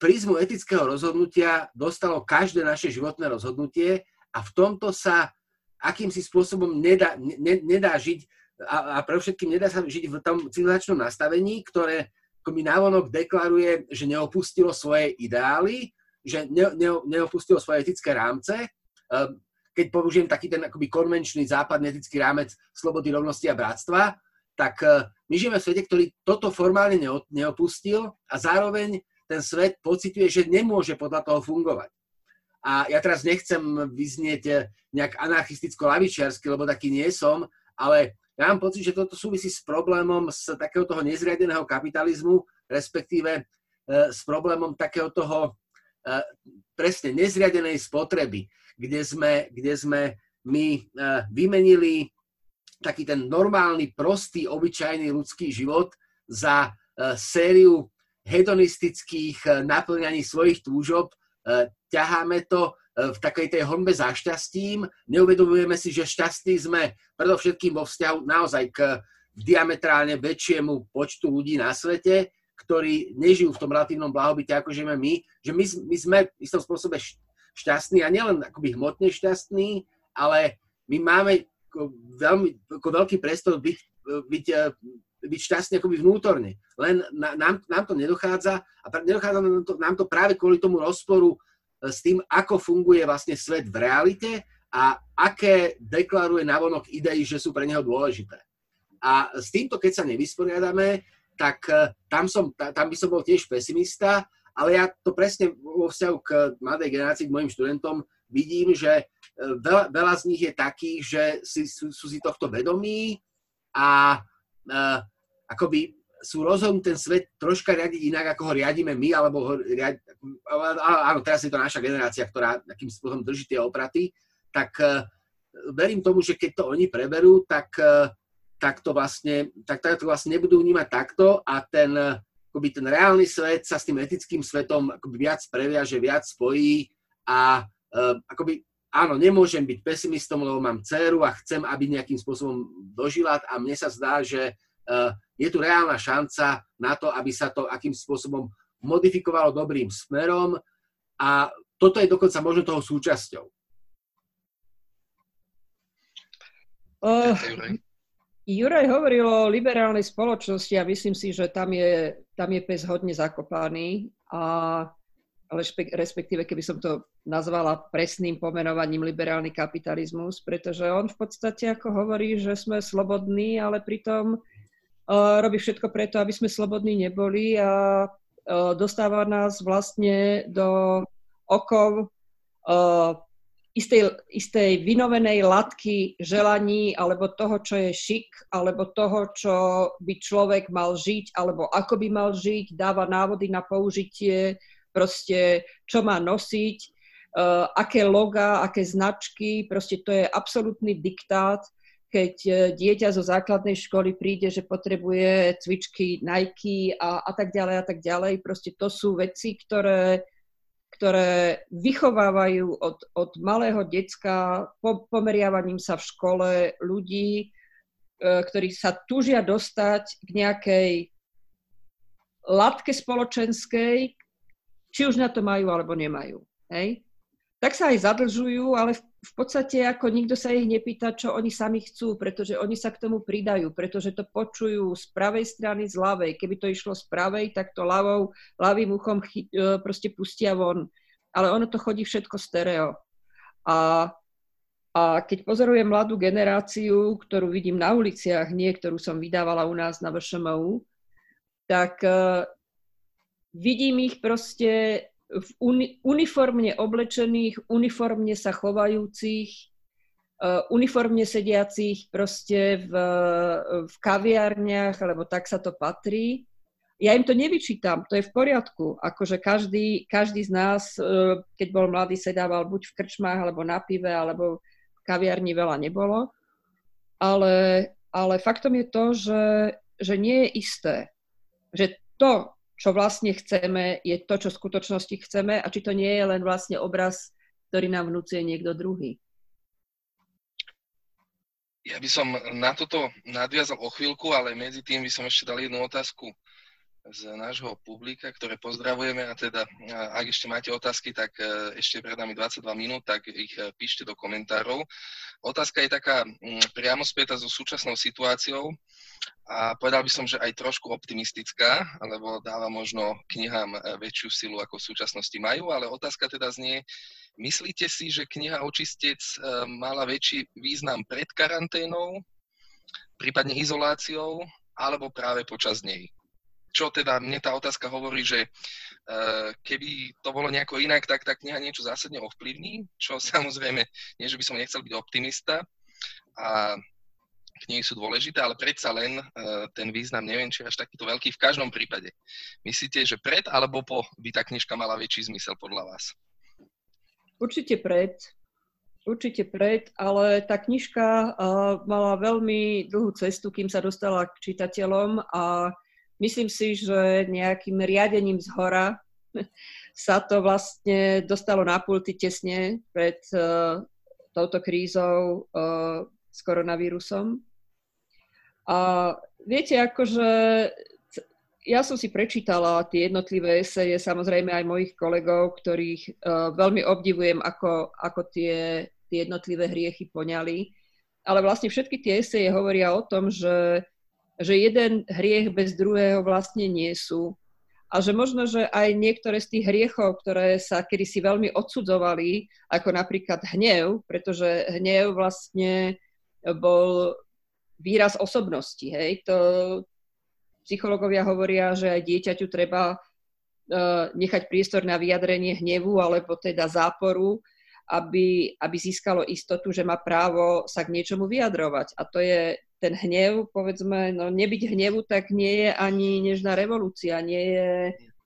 prízmu etického rozhodnutia dostalo každé naše životné rozhodnutie a v tomto sa akýmsi spôsobom nedá, ne, nedá žiť a, a pre všetkým nedá sa žiť v tom civilizačnom nastavení, ktoré mi návonok deklaruje, že neopustilo svoje ideály, že ne, ne, neopustilo svoje etické rámce. E, keď použijem taký ten akoby konvenčný západný etický rámec slobody, rovnosti a bratstva, tak e, my žijeme v svete, ktorý toto formálne neopustil a zároveň ten svet pociťuje, že nemôže podľa toho fungovať. A ja teraz nechcem vyznieť e, nejak anarchisticko-lavičiarsky, lebo taký nie som, ale ja mám pocit, že toto súvisí s problémom z takého toho nezriadeného kapitalizmu, respektíve e, s problémom takého toho presne nezriadenej spotreby, kde sme, kde sme my vymenili taký ten normálny, prostý, obyčajný ľudský život za e, sériu hedonistických e, naplňaní svojich túžob. E, ťaháme to v takej tej honbe za šťastím. Neuvedomujeme si, že šťastí sme predovšetkým vo vzťahu naozaj k diametrálne väčšiemu počtu ľudí na svete, ktorí nežijú v tom relatívnom blahobite, ako žijeme my, že my, my sme v istom spôsobe šťastní a nielen akoby hmotne šťastní, ale my máme veľmi ako veľký priestor byť, byť, byť šťastný akoby vnútorne. Len nám, nám to nedochádza a nedochádza nám to, nám to práve kvôli tomu rozporu s tým, ako funguje vlastne svet v realite a aké deklaruje navonok idei, že sú pre neho dôležité. A s týmto, keď sa nevysporiadame, tak eh, tam, som, tam by som bol tiež pesimista, ale ja to presne vo vzťahu k mladej generácii, k mojim študentom vidím, že eh, veľa, veľa z nich je takých, že si, sú, sú si tohto vedomí a akoby sú rozhodnutí ten svet troška riadiť inak, ako ho riadíme my, alebo ho riad... áno, teraz je to naša generácia, ktorá takým spôsobom drží tie opraty, tak uh, verím tomu, že keď to oni preberú, tak uh, tak to vlastne, tak, to vlastne nebudú vnímať takto a ten, akoby ten reálny svet sa s tým etickým svetom akoby viac previaže, viac spojí a akoby áno, nemôžem byť pesimistom, lebo mám dceru a chcem, aby nejakým spôsobom dožila a mne sa zdá, že je tu reálna šanca na to, aby sa to akým spôsobom modifikovalo dobrým smerom a toto je dokonca možno toho súčasťou. Uh, Juraj hovoril o liberálnej spoločnosti a myslím si, že tam je, tam je pes hodne zakopaný a respektíve keby som to nazvala presným pomenovaním liberálny kapitalizmus, pretože on v podstate ako hovorí, že sme slobodní, ale pritom uh, robí všetko preto, aby sme slobodní neboli a uh, dostáva nás vlastne do okov uh, istej, istej vynovenej latky želaní alebo toho, čo je šik, alebo toho, čo by človek mal žiť, alebo ako by mal žiť, dáva návody na použitie, proste čo má nosiť, uh, aké loga, aké značky, proste to je absolútny diktát, keď uh, dieťa zo základnej školy príde, že potrebuje cvičky Nike a, a tak ďalej a tak ďalej. Proste to sú veci, ktoré ktoré vychovávajú od, od malého decka po, pomeriavaním sa v škole ľudí, e, ktorí sa túžia dostať k nejakej latke spoločenskej, či už na to majú alebo nemajú. Hej? Tak sa aj zadlžujú, ale v, podstate ako nikto sa ich nepýta, čo oni sami chcú, pretože oni sa k tomu pridajú, pretože to počujú z pravej strany, z ľavej. Keby to išlo z pravej, tak to ľavou, ľavým uchom chy, e, proste pustia von. Ale ono to chodí všetko stereo. A, a keď pozorujem mladú generáciu, ktorú vidím na uliciach, nie ktorú som vydávala u nás na VŠMU, tak uh, vidím ich proste v uni, uniformne oblečených, uniformne sa chovajúcich, uh, uniformne sediacich proste v, v kaviárniach, lebo tak sa to patrí. Ja im to nevyčítam, to je v poriadku. Akože každý, každý z nás, uh, keď bol mladý, sedával buď v krčmách, alebo na pive, alebo v kaviarni veľa nebolo. Ale, ale faktom je to, že, že nie je isté, že to, čo vlastne chceme, je to, čo v skutočnosti chceme a či to nie je len vlastne obraz, ktorý nám vnúcuje niekto druhý. Ja by som na toto nadviazal o chvíľku, ale medzi tým by som ešte dal jednu otázku z nášho publika, ktoré pozdravujeme a teda ak ešte máte otázky, tak e, ešte pred nami 22 minút, tak ich e, píšte do komentárov. Otázka je taká mm, priamo späta so súčasnou situáciou a povedal by som, že aj trošku optimistická, lebo dáva možno knihám e, väčšiu silu, ako v súčasnosti majú, ale otázka teda znie, myslíte si, že kniha Očistec mala väčší význam pred karanténou, prípadne izoláciou, alebo práve počas nej? Čo teda mne tá otázka hovorí, že uh, keby to bolo nejako inak, tak tá kniha niečo zásadne ovplyvní, čo samozrejme, nie že by som nechcel byť optimista a knihy sú dôležité, ale predsa len uh, ten význam neviem, či až takýto veľký v každom prípade. Myslíte, že pred alebo po by tá knižka mala väčší zmysel podľa vás? Určite pred. Určite pred, ale tá knižka uh, mala veľmi dlhú cestu, kým sa dostala k čitateľom a myslím si, že nejakým riadením z hora sa to vlastne dostalo na pulty tesne pred uh, touto krízou uh, s koronavírusom. A viete, akože ja som si prečítala tie jednotlivé eseje, samozrejme aj mojich kolegov, ktorých uh, veľmi obdivujem, ako, ako tie, tie jednotlivé hriechy poňali. Ale vlastne všetky tie eseje hovoria o tom, že, že jeden hriech bez druhého vlastne nie sú. A že možno, že aj niektoré z tých hriechov, ktoré sa kedysi veľmi odsudzovali, ako napríklad hnev, pretože hnev vlastne bol výraz osobnosti. Hej? To, psychológovia hovoria, že aj dieťaťu treba uh, nechať priestor na vyjadrenie hnevu alebo teda záporu, aby, aby získalo istotu, že má právo sa k niečomu vyjadrovať. A to je ten hnev, povedzme, no nebyť hnevu, tak nie je ani nežná revolúcia, nie je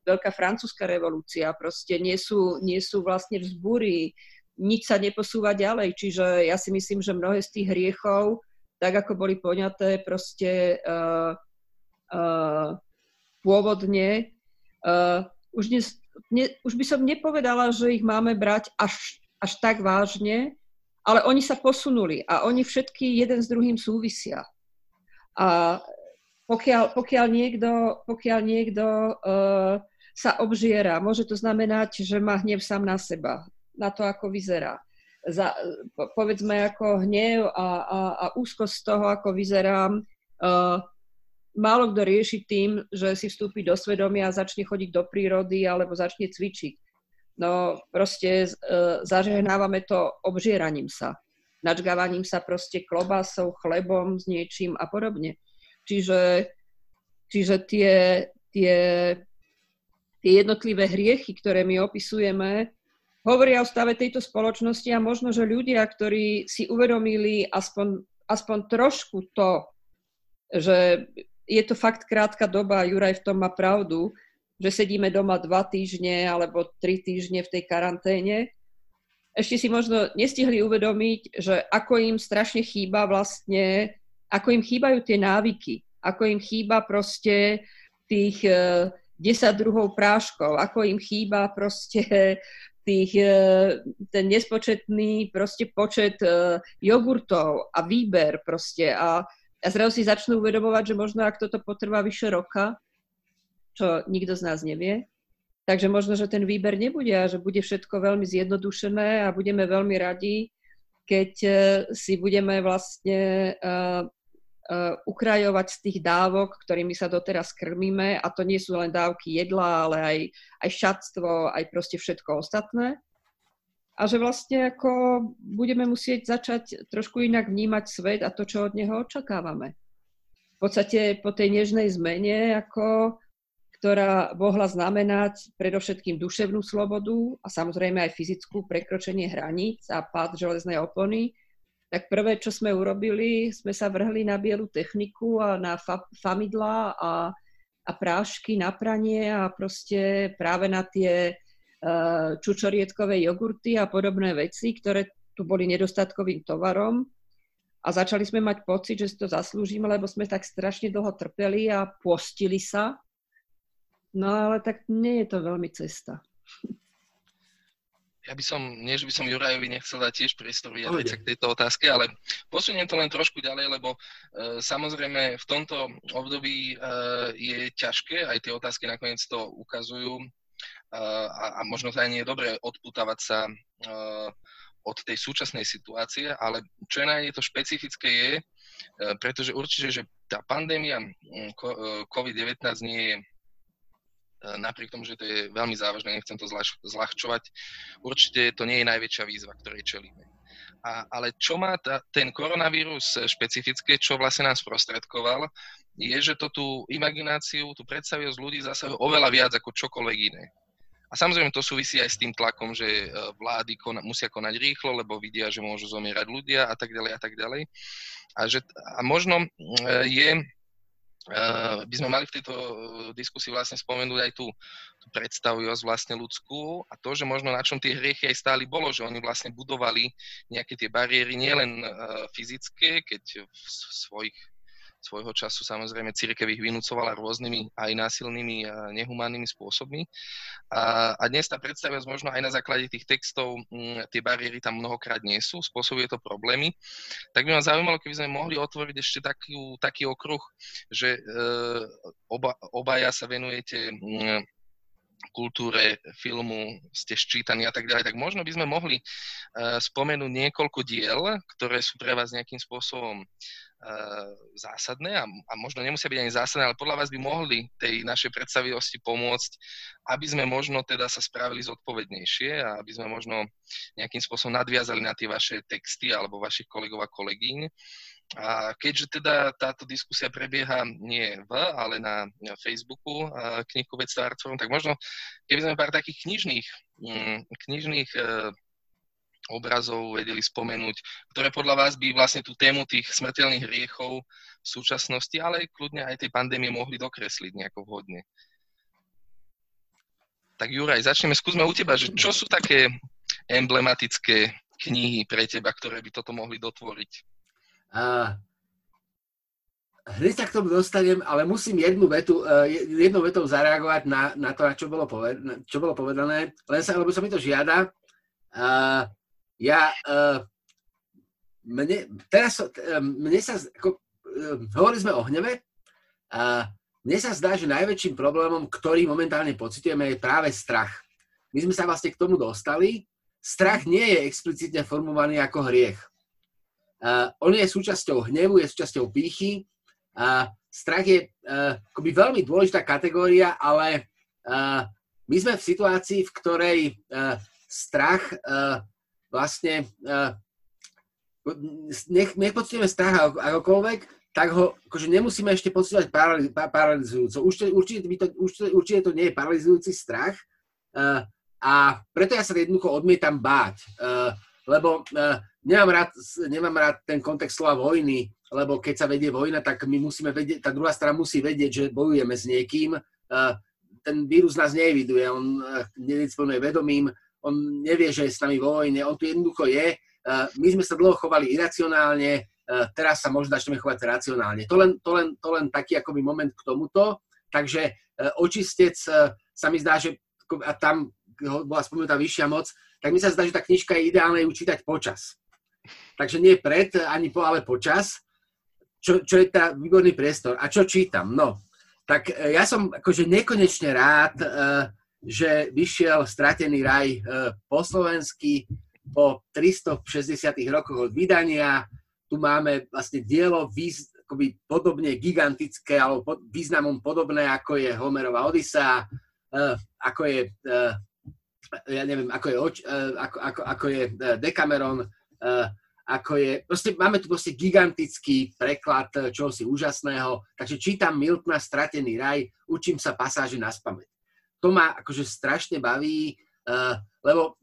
veľká francúzska revolúcia, proste nie sú, nie sú vlastne vzbúry, nič sa neposúva ďalej. Čiže ja si myslím, že mnohé z tých hriechov, tak ako boli poňaté, proste uh, uh, pôvodne, uh, už, dnes, ne, už by som nepovedala, že ich máme brať až, až tak vážne, ale oni sa posunuli a oni všetky jeden s druhým súvisia. A pokiaľ, pokiaľ niekto, pokiaľ niekto uh, sa obžiera, môže to znamenať, že má hnev sám na seba, na to, ako vyzerá. Za, povedzme ako hnev a, a, a úzkosť z toho, ako vyzerám, uh, málo kto rieši tým, že si vstúpi do svedomia a začne chodiť do prírody alebo začne cvičiť. No proste uh, zažehnávame to obžieraním sa, načgávaním sa proste klobásou, chlebom s niečím a podobne. Čiže, čiže tie, tie, tie jednotlivé hriechy, ktoré my opisujeme, hovoria o stave tejto spoločnosti a možno, že ľudia, ktorí si uvedomili aspoň, aspoň trošku to, že je to fakt krátka doba, Juraj v tom má pravdu, že sedíme doma dva týždne alebo tri týždne v tej karanténe. Ešte si možno nestihli uvedomiť, že ako im strašne chýba vlastne, ako im chýbajú tie návyky, ako im chýba proste tých 10 e, druhov práškov, ako im chýba proste tých, e, ten nespočetný proste počet e, jogurtov a výber proste a a zrazu si začnú uvedomovať, že možno ak toto potrvá vyše roka, čo nikto z nás nevie, takže možno, že ten výber nebude a že bude všetko veľmi zjednodušené a budeme veľmi radi, keď e, si budeme vlastne uh, ukrajovať z tých dávok, ktorými sa doteraz krmíme. A to nie sú len dávky jedla, ale aj, aj šatstvo, aj proste všetko ostatné. A že vlastne ako budeme musieť začať trošku inak vnímať svet a to, čo od neho očakávame. V podstate po tej nežnej zmene, ako, ktorá mohla znamenať predovšetkým duševnú slobodu a samozrejme aj fyzickú prekročenie hraníc a pád železnej opony, tak prvé, čo sme urobili, sme sa vrhli na bielu techniku a na fa- famidla a, a prášky na pranie a proste práve na tie Eh, čučorietkové jogurty a podobné veci, ktoré tu boli nedostatkovým tovarom. A začali sme mať pocit, že si to zaslúžime, lebo sme tak strašne dlho trpeli a postili sa. No ale tak nie je to veľmi cesta. Ja by som, nie že by som Jurajovi nechcel dať tiež priestor vyjadriť sa k tejto otázke, ale posuniem to len trošku ďalej, lebo e, samozrejme v tomto období e, je ťažké, aj tie otázky nakoniec to ukazujú, a, a možno to aj nie je dobré odputávať sa od tej súčasnej situácie, ale čo je na to špecifické je, e, pretože určite, že tá pandémia COVID-19 nie je e, napriek tomu, že to je veľmi závažné, nechcem to zľahčovať, určite to nie je najväčšia výzva, ktorej čelíme. A, ale čo má tá, ten koronavírus špecifické, čo vlastne nás prostredkoval, je, že to tú imagináciu, tú predstavivosť ľudí zasahuje oveľa viac ako čokoľvek iné. A samozrejme to súvisí aj s tým tlakom, že e, vlády kona, musia konať rýchlo, lebo vidia, že môžu zomierať ľudia a tak ďalej a tak ďalej. A, že, a možno e, je, e, by sme mali v tejto diskusii vlastne spomenúť aj tú, tú predstavivosť vlastne ľudskú a to, že možno na čom tie hriechy aj stáli bolo, že oni vlastne budovali nejaké tie bariéry nielen fyzické, keď v svojich svojho času samozrejme církev ich vynúcovala rôznymi aj násilnými a nehumánnymi spôsobmi. A, a dnes tá predstavivosť možno aj na základe tých textov, m, tie bariéry tam mnohokrát nie sú, spôsobuje to problémy. Tak by ma zaujímalo, keby sme mohli otvoriť ešte taký, taký okruh, že e, oba, obaja sa venujete m, kultúre, filmu, ste ščítaní a tak ďalej, tak možno by sme mohli uh, spomenúť niekoľko diel, ktoré sú pre vás nejakým spôsobom uh, zásadné a, a možno nemusia byť ani zásadné, ale podľa vás by mohli tej našej predstavivosti pomôcť, aby sme možno teda sa spravili zodpovednejšie a aby sme možno nejakým spôsobom nadviazali na tie vaše texty alebo vašich kolegov a kolegyň a keďže teda táto diskusia prebieha nie v, ale na Facebooku knihkuvectva Artforum, tak možno keby sme pár takých knižných, mm, knižných e, obrazov vedeli spomenúť, ktoré podľa vás by vlastne tú tému tých smrteľných hriechov v súčasnosti, ale kľudne aj tej pandémie mohli dokresliť nejako vhodne. Tak Juraj, začneme, skúsme u teba, že čo sú také emblematické knihy pre teba, ktoré by toto mohli dotvoriť? Uh, hneď sa k tomu dostanem, ale musím jednu vetu, uh, jednou vetou zareagovať na, na to, čo bolo, poved, čo bolo povedané, len sa, lebo sa mi to žiada. Uh, ja, uh, mne, teraz, uh, mne sa, ako, uh, hovorili sme o hneve, a mne sa zdá, že najväčším problémom, ktorý momentálne pocitujeme, je práve strach. My sme sa vlastne k tomu dostali. Strach nie je explicitne formovaný ako hriech. On je súčasťou hnevu, je súčasťou pýchy. Strach je uh, akoby veľmi dôležitá kategória, ale uh, my sme v situácii, v ktorej uh, strach vlastne nech, nech pocitujeme strach akokoľvek, tak ho akože nemusíme ešte pocitovať paralizujúco. Určite, určite, to, určite, určite to nie je paralizujúci strach a preto ja sa jednoducho odmietam báť. Lebo nemám, rád, nemám rád ten kontext slova vojny, lebo keď sa vedie vojna, tak my musíme vedieť, tá druhá strana musí vedieť, že bojujeme s niekým. Uh, ten vírus nás neeviduje, on uh, nedisponuje vedomím, on nevie, že je s nami vo vojne, on tu jednoducho je. Uh, my sme sa dlho chovali iracionálne, teraz sa možno začneme chovať racionálne. To len, to len, to len taký akoby moment k tomuto. Takže očistec sa mi zdá, že a tam bola spomenutá vyššia moc, tak mi sa zdá, že tá knižka je ideálne ju čítať počas. Takže nie pred, ani po, ale počas, čo, čo je tá výborný priestor. A čo čítam? No, tak e, ja som akože nekonečne rád, e, že vyšiel Stratený raj e, po slovensky po 360 rokoch od vydania. Tu máme vlastne dielo výz, akoby podobne gigantické alebo významom podobné, ako je Homerová Odisa, ako je ja neviem, ako je, ako, ako, ako je Decameron, ako je, proste máme tu proste gigantický preklad čohosi úžasného, takže čítam Miltona Stratený raj, učím sa pasáže na spameť. To ma akože strašne baví, lebo,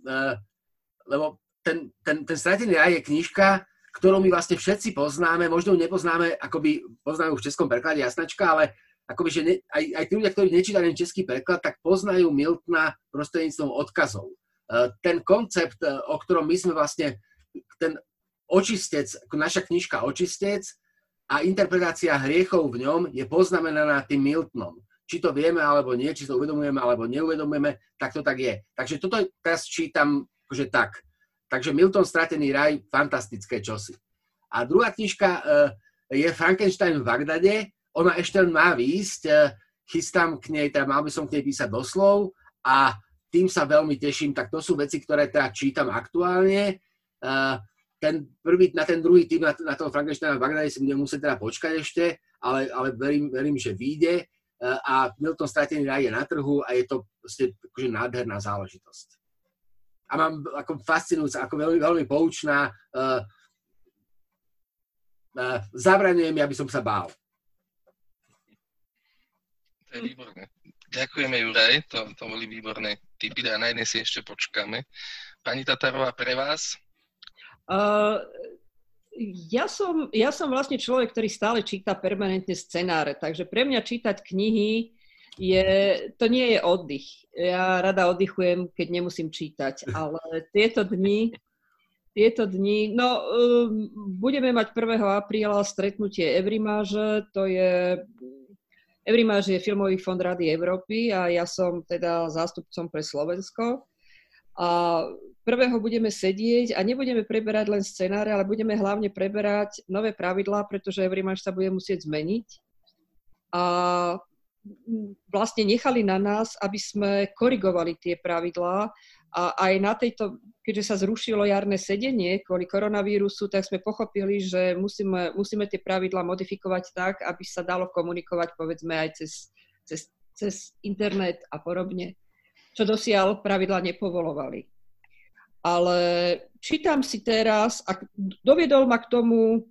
lebo ten, ten, ten Stratený raj je knižka, ktorú my vlastne všetci poznáme, možno ju nepoznáme, akoby poznáme v českom preklade jasnačka, ale akoby, že ne, aj, aj tí ľudia, ktorí nečítali český preklad, tak poznajú Miltona prostredníctvom odkazov. Ten koncept, o ktorom my sme vlastne, ten očistec, naša knižka Očistec a interpretácia hriechov v ňom je poznamenaná tým Miltonom. Či to vieme alebo nie, či to uvedomujeme alebo neuvedomujeme, tak to tak je. Takže toto teraz čítam akože tak. Takže Milton Stratený raj, fantastické čosi. A druhá knižka e, je Frankenstein v Bagdade, ona ešte len má výjsť, e, chystám k nej, teda mal by som k nej písať doslov a tým sa veľmi teším, tak to sú veci, ktoré teda čítam aktuálne. Ten prvý, na ten druhý tým, na, na toho Frankensteina Bagdade si budem musieť teda počkať ešte, ale, ale verím, verím, že vyjde a Milton Stratený raj je na trhu a je to proste akože nádherná záležitosť. A mám ako fascinujúca, ako veľmi, veľmi poučná. Uh, uh, zabraňujem, aby som sa bál. To je výborné. Ďakujeme, Juraj, to, to boli výborné tipy a na jednej si ešte počkáme. Pani Tatarová, pre vás? Uh, ja, som, ja som vlastne človek, ktorý stále číta permanentne scenáre, takže pre mňa čítať knihy je, to nie je oddych. Ja rada oddychujem, keď nemusím čítať, ale tieto dni tieto dni, no um, budeme mať 1. apríla stretnutie Evrimáže, to je Evrimáž je filmový fond Rady Európy a ja som teda zástupcom pre Slovensko. A prvého budeme sedieť a nebudeme preberať len scenáre, ale budeme hlavne preberať nové pravidlá, pretože Evrimáž sa bude musieť zmeniť. A vlastne nechali na nás, aby sme korigovali tie pravidlá a aj na tejto, keďže sa zrušilo jarné sedenie kvôli koronavírusu, tak sme pochopili, že musíme, musíme tie pravidlá modifikovať tak, aby sa dalo komunikovať povedzme aj cez, cez, cez internet a podobne, čo dosiaľ pravidla nepovolovali. Ale čítam si teraz, a doviedol ma k tomu,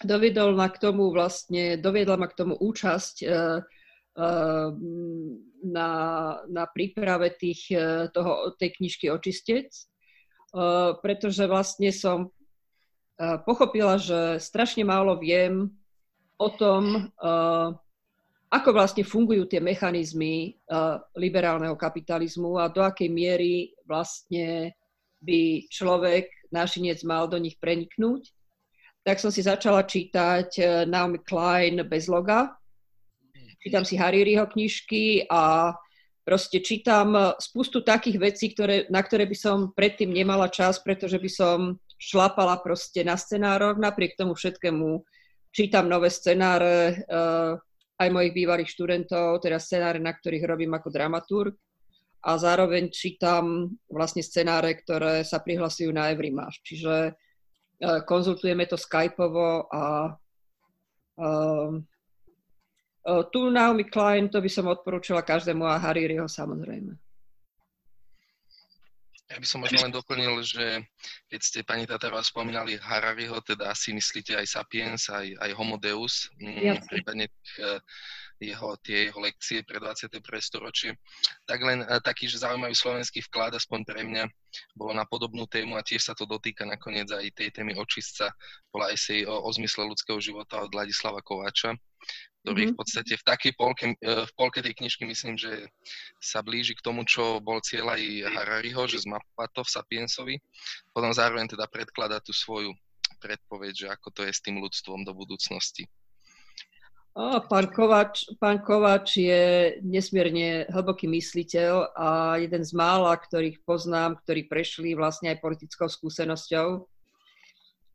doviedol ma k tomu vlastne, doviedla ma k tomu účasť Ehm, na, na príprave tých, e, toho, tej knižky Očistec, e, pretože vlastne som e, pochopila, že strašne málo viem o tom, ako vlastne fungujú tie mechanizmy liberálneho kapitalizmu a do akej miery vlastne by človek, našinec, mal do nich preniknúť. Tak som si začala čítať Naomi Klein bez loga, čítam si Haririho knižky a proste čítam spustu takých vecí, ktoré, na ktoré by som predtým nemala čas, pretože by som šlapala proste na scenároch. Napriek tomu všetkému čítam nové scenáre aj mojich bývalých študentov, teda scenáre, na ktorých robím ako dramaturg. A zároveň čítam vlastne scenáre, ktoré sa prihlasujú na Everymáš. Čiže uh, konzultujeme to skypovo a uh, tu Naomi Klein, to by som odporúčala každému a Haririho samozrejme. Ja by som možno len doplnil, že keď ste pani Tatarova spomínali Harariho, teda asi myslíte aj Sapiens, aj, aj Homo Deus, mm, prípadne tých, jeho, tie jeho lekcie pre 21. storočie. Tak len taký, že zaujímavý slovenský vklad, aspoň pre mňa, bolo na podobnú tému a tiež sa to dotýka nakoniec aj tej témy očistca, bola esej o, o zmysle ľudského života od Vladislava Kováča ktorý v podstate v takej polke, e, v polke tej knižky myslím, že sa blíži k tomu, čo bol cieľ aj Harariho, že zmapá to v Sapiensovi. Potom zároveň teda predklada tú svoju predpoveď, že ako to je s tým ľudstvom do budúcnosti. O, pán, Kovač, pán Kovač je nesmierne hlboký mysliteľ a jeden z mála, ktorých poznám, ktorí prešli vlastne aj politickou skúsenosťou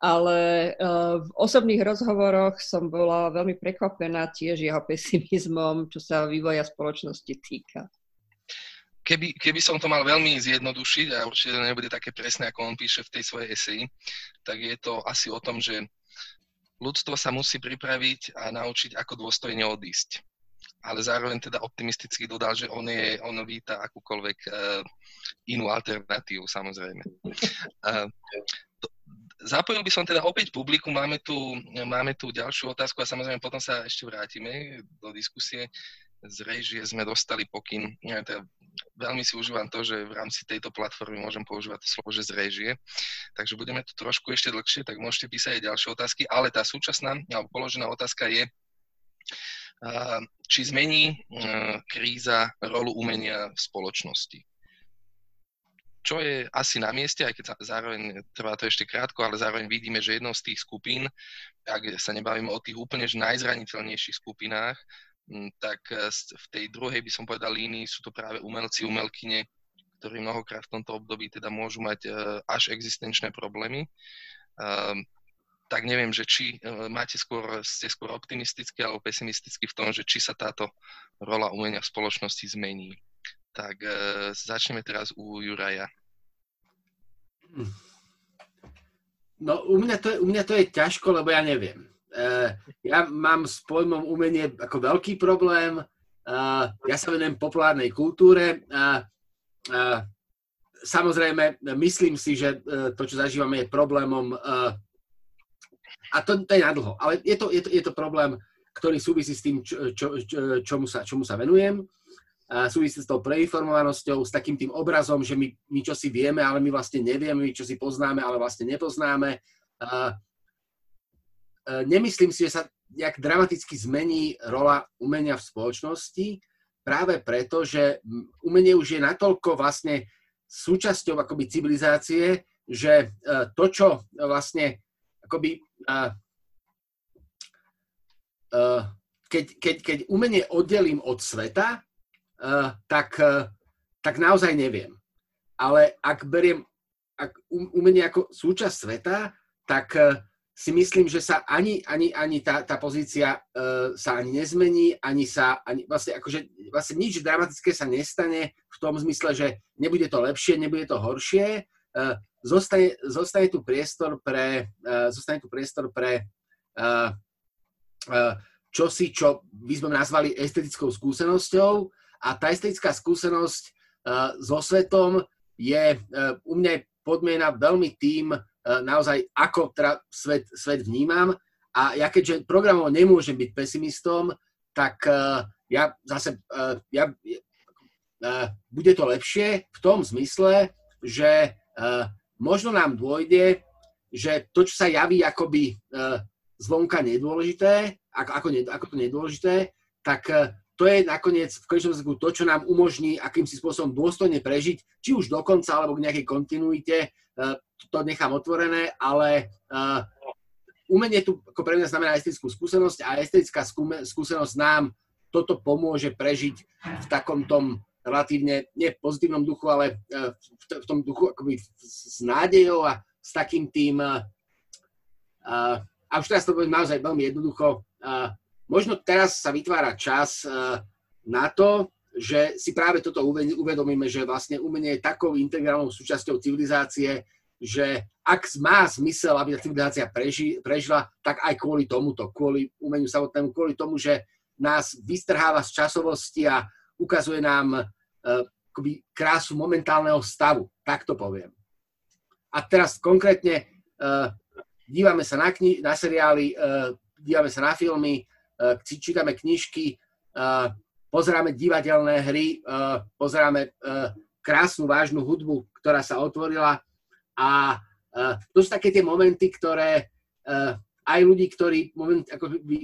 ale uh, v osobných rozhovoroch som bola veľmi prekvapená tiež jeho pesimizmom, čo sa vývoja spoločnosti týka. Keby, keby som to mal veľmi zjednodušiť, a určite to nebude také presné, ako on píše v tej svojej eseji, tak je to asi o tom, že ľudstvo sa musí pripraviť a naučiť, ako dôstojne odísť. Ale zároveň teda optimisticky dodal, že on, je, on víta akúkoľvek uh, inú alternatívu, samozrejme. Uh, Zapojil by som teda opäť publiku, máme tu, máme tu ďalšiu otázku a samozrejme potom sa ešte vrátime do diskusie. Z režie sme dostali pokyn, ja teda veľmi si užívam to, že v rámci tejto platformy môžem používať to slovo, že z režie. Takže budeme tu trošku ešte dlhšie, tak môžete písať aj ďalšie otázky, ale tá súčasná alebo položená otázka je, či zmení kríza rolu umenia v spoločnosti čo je asi na mieste, aj keď zároveň trvá to ešte krátko, ale zároveň vidíme, že jednou z tých skupín, ak sa nebavíme o tých úplne najzraniteľnejších skupinách, tak e, v tej druhej by som povedal línii sú to práve umelci, umelkyne, ktorí mnohokrát v tomto období teda môžu mať e, až existenčné problémy. Ehm, tak neviem, že či e, máte skôr, ste skôr optimistickí alebo pesimistickí v tom, že či sa táto rola umenia v spoločnosti zmení. Tak začneme teraz u Juraja. No u mňa, to je, u mňa to je ťažko, lebo ja neviem. E, ja mám s pojmom umenie ako veľký problém. E, ja sa venujem populárnej kultúre. E, e, samozrejme, myslím si, že to, čo zažívame, je problémom a to, to je nadlho, ale je to, je, to, je to problém, ktorý súvisí s tým, čo, čo, čo, čomu, sa, čomu sa venujem súvisí s tou preinformovanosťou, s takým tým obrazom, že my, my čo si vieme, ale my vlastne nevieme, my čo si poznáme, ale vlastne nepoznáme. Nemyslím si, že sa nejak dramaticky zmení rola umenia v spoločnosti, práve preto, že umenie už je natoľko vlastne súčasťou akoby civilizácie, že to, čo vlastne akoby keď, keď, keď umenie oddelím od sveta, tak, tak naozaj neviem. Ale ak beriem ak umenie ako súčasť sveta, tak si myslím, že sa ani, ani, ani tá, tá pozícia uh, sa ani nezmení, ani sa, ani vlastne, akože, vlastne nič dramatické sa nestane v tom zmysle, že nebude to lepšie, nebude to horšie, uh, zostane, zostane tu priestor pre, uh, zostane tu priestor pre uh, uh, čosi, čo by sme nazvali estetickou skúsenosťou. A tá estetická skúsenosť uh, so svetom je uh, u mňa podmiena veľmi tým, naozaj, ako teda svet, svet vnímam. A ja keďže programovo nemôžem byť pesimistom, tak uh, ja zase, uh, ja, bude to lepšie v tom zmysle, že možno nám dôjde, že to, čo sa javí akoby zvonka nedôležité, ako, ako, ako to nedôležité, tak to je nakoniec v konečnom dôsledku to, čo nám umožní akýmsi spôsobom dôstojne prežiť, či už dokonca, alebo k nejakej kontinuite, uh, to nechám otvorené, ale uh, umenie tu ako pre mňa znamená estetickú skúsenosť a estetická skúsenosť nám toto pomôže prežiť v takom tom relatívne, nie v pozitívnom duchu, ale uh, v, tom duchu akoby s nádejou a s takým tým, a už teraz to poviem naozaj veľmi jednoducho, možno teraz sa vytvára čas uh, na to, že si práve toto uvedomíme, že vlastne umenie je takou integrálnou súčasťou civilizácie, že ak má zmysel, aby tá civilizácia preži, prežila, tak aj kvôli tomuto, kvôli umeniu samotnému, kvôli tomu, že nás vystrháva z časovosti a ukazuje nám uh, krásu momentálneho stavu, tak to poviem. A teraz konkrétne uh, dívame sa na, kni- na seriály, uh, dívame sa na filmy, čítame knižky, uh, pozeráme divadelné hry, uh, pozeráme krásnu, vážnu hudbu, ktorá sa otvorila a to sú také tie momenty, ktoré aj ľudí, ktorí moment, ako by,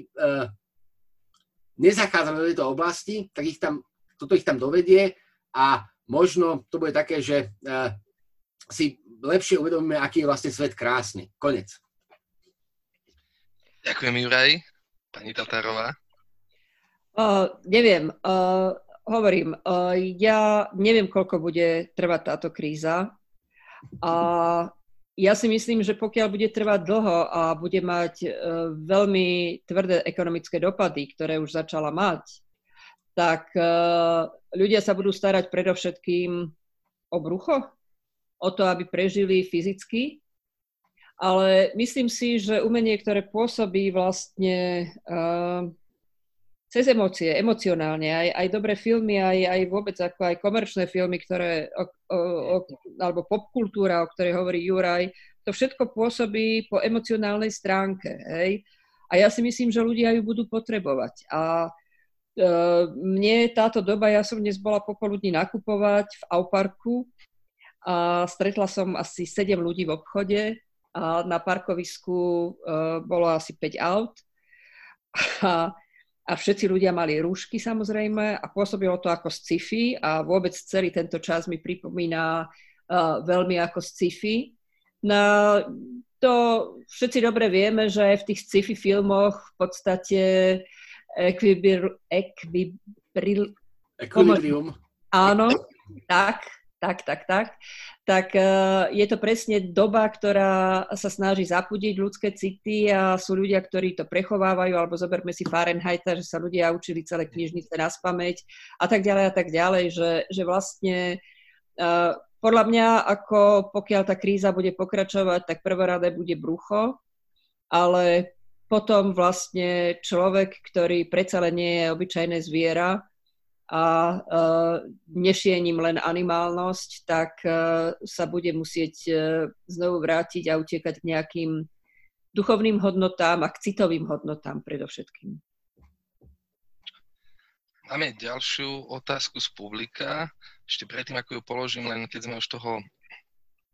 nezachádzali do tejto oblasti, tak ich tam, toto ich tam dovedie a možno to bude také, že si lepšie uvedomíme, aký je vlastne svet krásny. Konec. Ďakujem, Juraj. Pani Tatárová. Uh, neviem, uh, hovorím, uh, ja neviem, koľko bude trvať táto kríza. A ja si myslím, že pokiaľ bude trvať dlho a bude mať e, veľmi tvrdé ekonomické dopady, ktoré už začala mať, tak e, ľudia sa budú starať predovšetkým o brucho, o to, aby prežili fyzicky. Ale myslím si, že umenie, ktoré pôsobí vlastne uh, cez emócie, emocionálne, aj, aj dobré filmy, aj, aj vôbec ako aj komerčné filmy, ktoré, o, o, o, alebo popkultúra, o ktorej hovorí Juraj, to všetko pôsobí po emocionálnej stránke. Hej? A ja si myslím, že ľudia ju budú potrebovať. A e, mne táto doba, ja som dnes bola popoludní nakupovať v Auparku a stretla som asi 7 ľudí v obchode a na parkovisku e, bolo asi 5 aut. A a všetci ľudia mali rúšky samozrejme a pôsobilo to ako sci-fi a vôbec celý tento čas mi pripomína uh, veľmi ako sci-fi. No, to všetci dobre vieme, že v tých sci-fi filmoch v podstate ekvibir, ekvibril, Equilibrium. Áno, tak, tak, tak, tak, tak uh, je to presne doba, ktorá sa snaží zapudiť ľudské city a sú ľudia, ktorí to prechovávajú, alebo zoberme si Fahrenheita, že sa ľudia učili celé knižnice na spameť a tak ďalej a tak ďalej, že, že vlastne uh, podľa mňa, ako pokiaľ tá kríza bude pokračovať, tak prvoradé bude brucho, ale potom vlastne človek, ktorý predsa len nie je obyčajné zviera, a uh, nešiením len animálnosť, tak uh, sa bude musieť uh, znovu vrátiť a utekať k nejakým duchovným hodnotám a k citovým hodnotám predovšetkým. Máme ďalšiu otázku z publika. Ešte predtým, ako ju položím, len keď sme už toho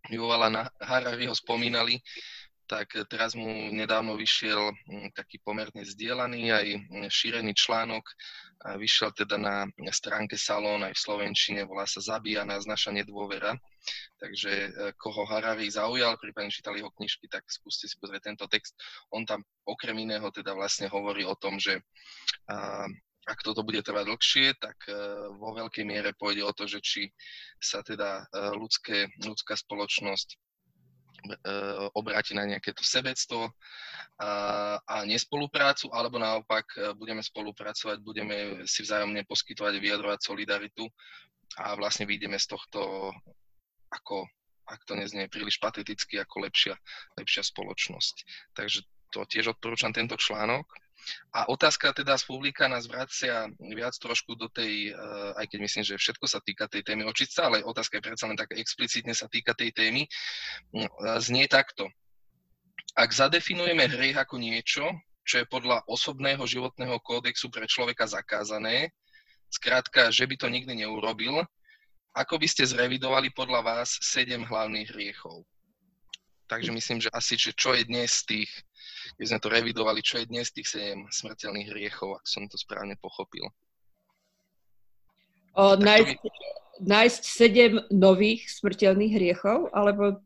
Juvala na Harariho spomínali, tak teraz mu nedávno vyšiel hm, taký pomerne zdieľaný aj hm, šírený článok. Vyšiel teda na stránke Salón aj v Slovenčine, volá sa Zabíja nás naša nedôvera. Takže e, koho Harari zaujal, prípadne čítali jeho knižky, tak skúste si pozrieť tento text. On tam okrem iného teda vlastne hovorí o tom, že ak toto bude trvať dlhšie, tak e, vo veľkej miere pôjde o to, že či sa teda e, ľudské, ľudská spoločnosť obráti na nejaké to sebectvo a, a nespoluprácu, alebo naopak e, budeme spolupracovať, budeme si vzájomne poskytovať, vyjadrovať solidaritu a vlastne vyjdeme z tohto ako, ak to neznie príliš pateticky, ako lepšia, lepšia spoločnosť. Takže to tiež odporúčam tento článok. A otázka teda z publika nás vracia viac trošku do tej, eh, aj keď myslím, že všetko sa týka tej témy očistca, ale otázka je predsa len tak explicitne sa týka tej témy, hm, znie takto. Ak zadefinujeme hriech ako niečo, čo je podľa osobného životného kódexu pre človeka zakázané, skrátka, že by to nikdy neurobil, ako by ste zrevidovali podľa vás sedem hlavných hriechov? Takže myslím, že asi, že čo je dnes z tých keď sme to revidovali, čo je dnes tých 7 smrteľných hriechov, ak som to správne pochopil. O, nájsť, by... nájsť 7 nových smrteľných hriechov, alebo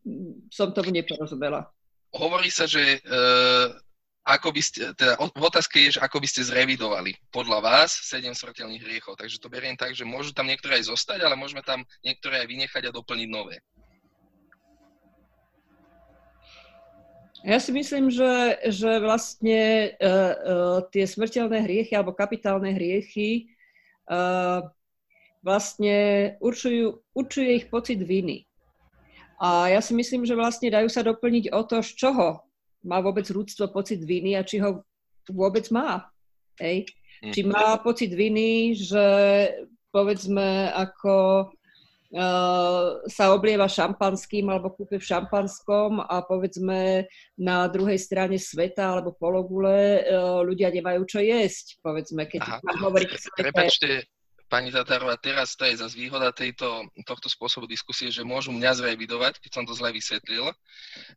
som tomu neporozumela? Hovorí sa, že uh, ako by ste, teda v otázke je, že ako by ste zrevidovali podľa vás 7 smrteľných hriechov. Takže to beriem tak, že môžu tam niektoré aj zostať, ale môžeme tam niektoré aj vynechať a doplniť nové. Ja si myslím, že, že vlastne uh, uh, tie smrteľné hriechy alebo kapitálne hriechy uh, vlastne určujú, určuje ich pocit viny. A ja si myslím, že vlastne dajú sa doplniť o to, z čoho má vôbec ľudstvo pocit viny a či ho vôbec má. Hej? Či má pocit viny, že povedzme ako sa oblieva šampanským alebo kúpe v šampanskom a povedzme na druhej strane sveta alebo pologule uh, ľudia nemajú čo jesť, povedzme, keď hovoriť Prepačte, pani Tatárová, teraz to je zase výhoda tejto, tohto spôsobu diskusie, že môžu mňa zrevidovať, keď som to zle vysvetlil.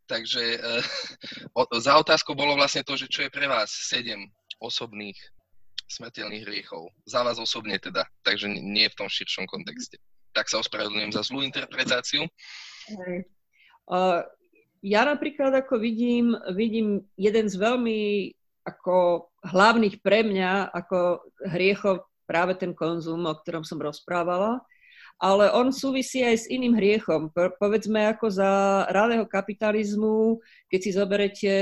Takže o, za otázkou bolo vlastne to, že čo je pre vás sedem osobných smrteľných hriechov. Za vás osobne teda, takže nie v tom širšom kontexte tak sa ospravedlňujem za zlú interpretáciu. Ja napríklad ako vidím, vidím jeden z veľmi ako hlavných pre mňa ako hriechov práve ten konzum, o ktorom som rozprávala, ale on súvisí aj s iným hriechom. Po, povedzme ako za ráleho kapitalizmu, keď si zoberete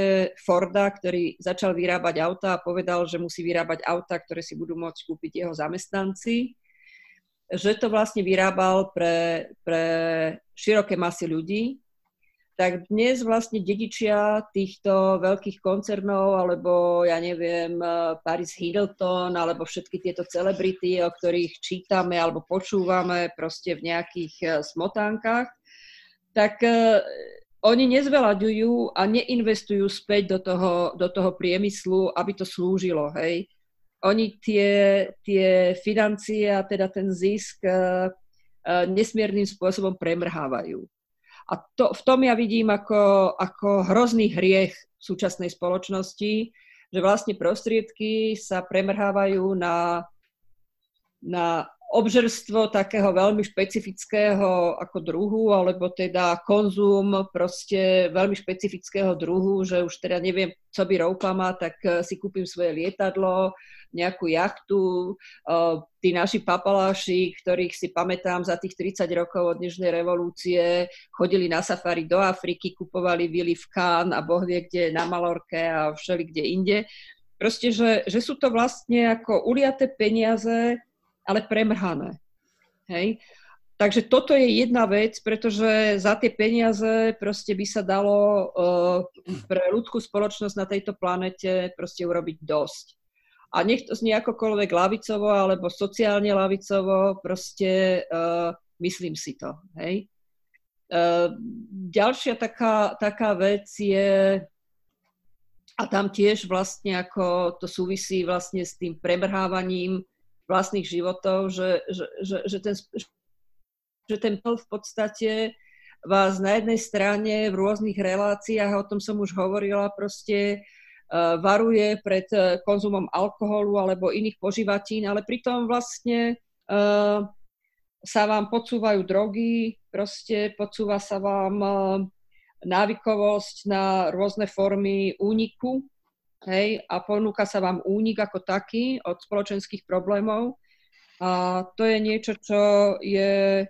Forda, ktorý začal vyrábať auta a povedal, že musí vyrábať auta, ktoré si budú môcť kúpiť jeho zamestnanci, že to vlastne vyrábal pre, pre široké masy ľudí, tak dnes vlastne dedičia týchto veľkých koncernov, alebo ja neviem, Paris Hilton, alebo všetky tieto celebrity, o ktorých čítame alebo počúvame proste v nejakých eh, smotánkach, tak uh, oni nezvelaďujú a neinvestujú späť do toho, do toho priemyslu, aby to slúžilo, hej oni tie, tie financie a teda ten zisk uh, uh, nesmiernym spôsobom premrhávajú. A to, v tom ja vidím ako, ako hrozný hriech súčasnej spoločnosti, že vlastne prostriedky sa premrhávajú na, na obžerstvo takého veľmi špecifického ako druhu, alebo teda konzum proste veľmi špecifického druhu, že už teda neviem, co by roupa má, tak si kúpim svoje lietadlo, nejakú jachtu. Tí naši papaláši, ktorých si pamätám za tých 30 rokov od Dnešnej revolúcie, chodili na safari do Afriky, kupovali vily v Kán a boh vie kde na Malorke a všeli kde inde. Proste, že, že sú to vlastne ako uliaté peniaze, ale premrhané. Hej? Takže toto je jedna vec, pretože za tie peniaze proste by sa dalo uh, pre ľudskú spoločnosť na tejto planete proste urobiť dosť. A nech to znie akokoľvek lavicovo alebo sociálne lavicovo, proste uh, myslím si to. Hej? Uh, ďalšia taká, taká vec je, a tam tiež vlastne ako to súvisí vlastne s tým prebrhávaním vlastných životov, že, že, že, že ten, že ten v podstate vás na jednej strane v rôznych reláciách, o tom som už hovorila, proste uh, varuje pred uh, konzumom alkoholu alebo iných požívatín, ale pritom vlastne uh, sa vám podsúvajú drogy, proste podsúva sa vám návykovosť na rôzne formy úniku, hej, a ponúka sa vám únik ako taký od spoločenských problémov. A to je niečo, čo je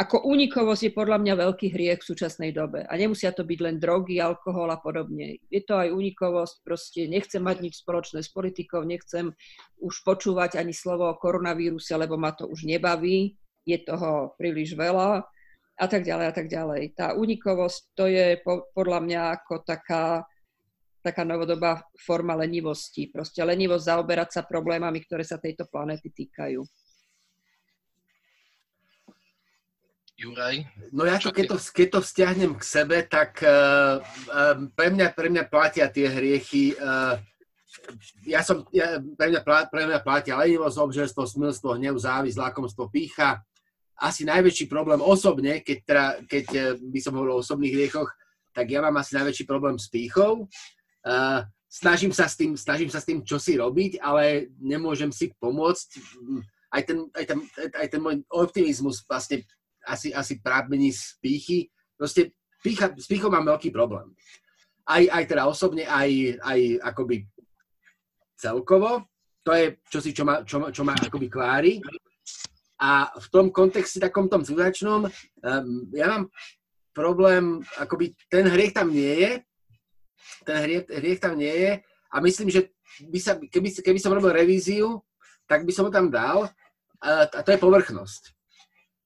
ako únikovosť je podľa mňa veľký hriech v súčasnej dobe. A nemusia to byť len drogy, alkohol a podobne. Je to aj únikovosť, proste nechcem mať nič spoločné s politikou, nechcem už počúvať ani slovo o koronavíruse, lebo ma to už nebaví, je toho príliš veľa a tak ďalej a tak ďalej. Tá únikovosť to je po, podľa mňa ako taká, taká novodobá forma lenivosti. Proste lenivosť zaoberať sa problémami, ktoré sa tejto planéty týkajú. Juraj? No ja to, keď to, keď to vzťahnem k sebe, tak uh, uh, pre, mňa, pre mňa platia tie hriechy. Uh, ja som, ja, pre, mňa, pre mňa platia lenivosť, obžerstvo, smilstvo, hnev, závisť, lakomstvo, pícha. Asi najväčší problém osobne, keď, teda, keď by som hovoril o osobných hriechoch, tak ja mám asi najväčší problém s pýchou. Uh, snažím sa s tým, snažím sa s tým čosi robiť, ale nemôžem si pomôcť. Aj ten, aj ten, aj ten môj optimizmus vlastne asi, asi prábení z pýchy. Proste pícha, s pýchou mám veľký problém. Aj, aj teda osobne, aj, aj akoby celkovo. To je čosi, čo ma, čo, čo ma akoby kvári. A v tom kontexte takom tom civilizačnom, um, ja mám problém, akoby ten hriech tam nie je, ten hriech, hriech tam nie je a myslím, že by sa, keby, keby som robil revíziu, tak by som ho tam dal a, a to je povrchnosť.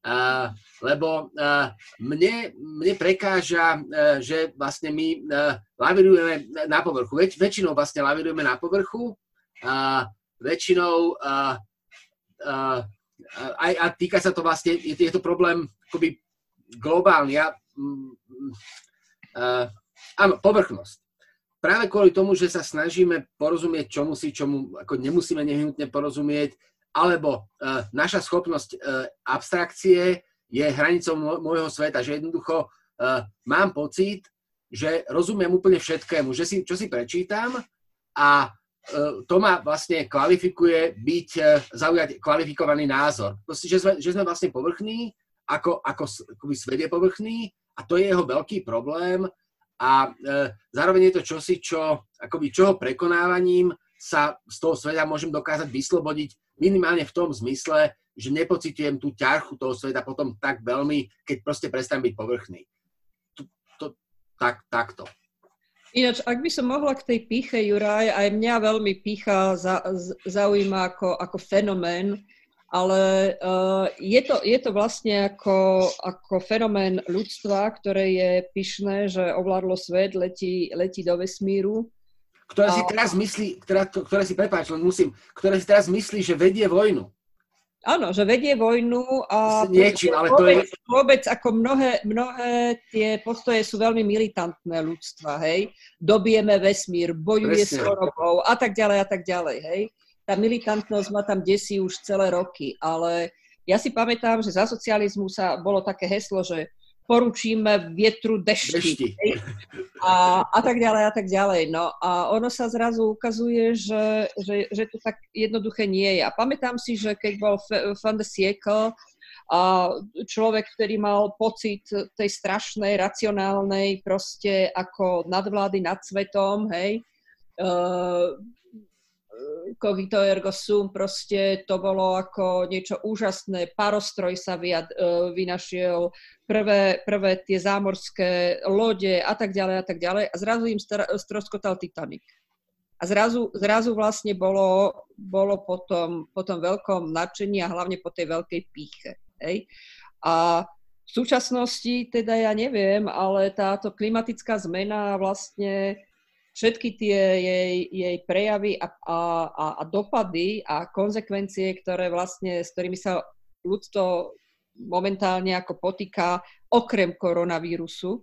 Uh, lebo uh, mne, mne prekáža, uh, že vlastne my uh, lavirujeme na povrchu. Väč, väčšinou vlastne lavirujeme na povrchu a väčšinou uh, uh, aj, a týka sa to vlastne, je, je to problém akoby globálny. Ja, uh, áno, povrchnosť. Práve kvôli tomu, že sa snažíme porozumieť čomu si, čomu ako nemusíme nehnutne porozumieť, alebo uh, naša schopnosť uh, abstrakcie je hranicou môjho sveta, že jednoducho uh, mám pocit, že rozumiem úplne všetkému, že si, čo si prečítam a uh, to ma vlastne kvalifikuje byť, uh, zaujať kvalifikovaný názor. Proste, že, sme, že sme vlastne povrchní, ako, ako, ako svet je povrchný a to je jeho veľký problém a uh, zároveň je to čosi, čo, akoby čoho prekonávaním sa z toho sveta môžem dokázať vyslobodiť minimálne v tom zmysle, že nepocitujem tú ťarchu toho sveta potom tak veľmi, keď proste prestanem byť povrchný. To, to, tak, takto. Ináč, ak by som mohla k tej píche, Juraj, aj mňa veľmi pícha za, zaujíma ako, ako fenomén, ale uh, je, to, je to vlastne ako, ako fenomén ľudstva, ktoré je pyšné, že ovládlo svet, letí, letí do vesmíru ktoré si teraz myslí, ktoré, ktoré si, prepáč, len musím, ktoré si teraz myslí, že vedie vojnu. Áno, že vedie vojnu a niečím, ale vôbec, to je... vôbec ako mnohé, mnohé tie postoje sú veľmi militantné ľudstva, hej. Dobijeme vesmír, bojuje Presne. s chorobou a tak ďalej a tak ďalej, hej. Tá militantnosť ma tam desí už celé roky, ale ja si pamätám, že za socializmu sa bolo také heslo, že poručíme vietru dešti. dešti. A, a tak ďalej a tak ďalej. No a ono sa zrazu ukazuje, že, že, že to tak jednoduché nie je. A pamätám si, že keď bol Fan de Siècle, a človek, ktorý mal pocit tej strašnej, racionálnej proste ako nadvlády nad svetom, hej, uh, cogito ergo sum, proste to bolo ako niečo úžasné. Parostroj sa vyjad, uh, vynašiel, prvé, prvé tie zámorské lode a tak ďalej a tak ďalej. A zrazu im stroskotal Titanic. A zrazu, zrazu vlastne bolo, bolo po, tom, po tom veľkom nadšení a hlavne po tej veľkej píche. Hej? A v súčasnosti, teda ja neviem, ale táto klimatická zmena vlastne všetky tie jej, jej prejavy a, a, a, a dopady a konsekvencie, ktoré vlastne, s ktorými sa ľudstvo momentálne ako potýka okrem koronavírusu.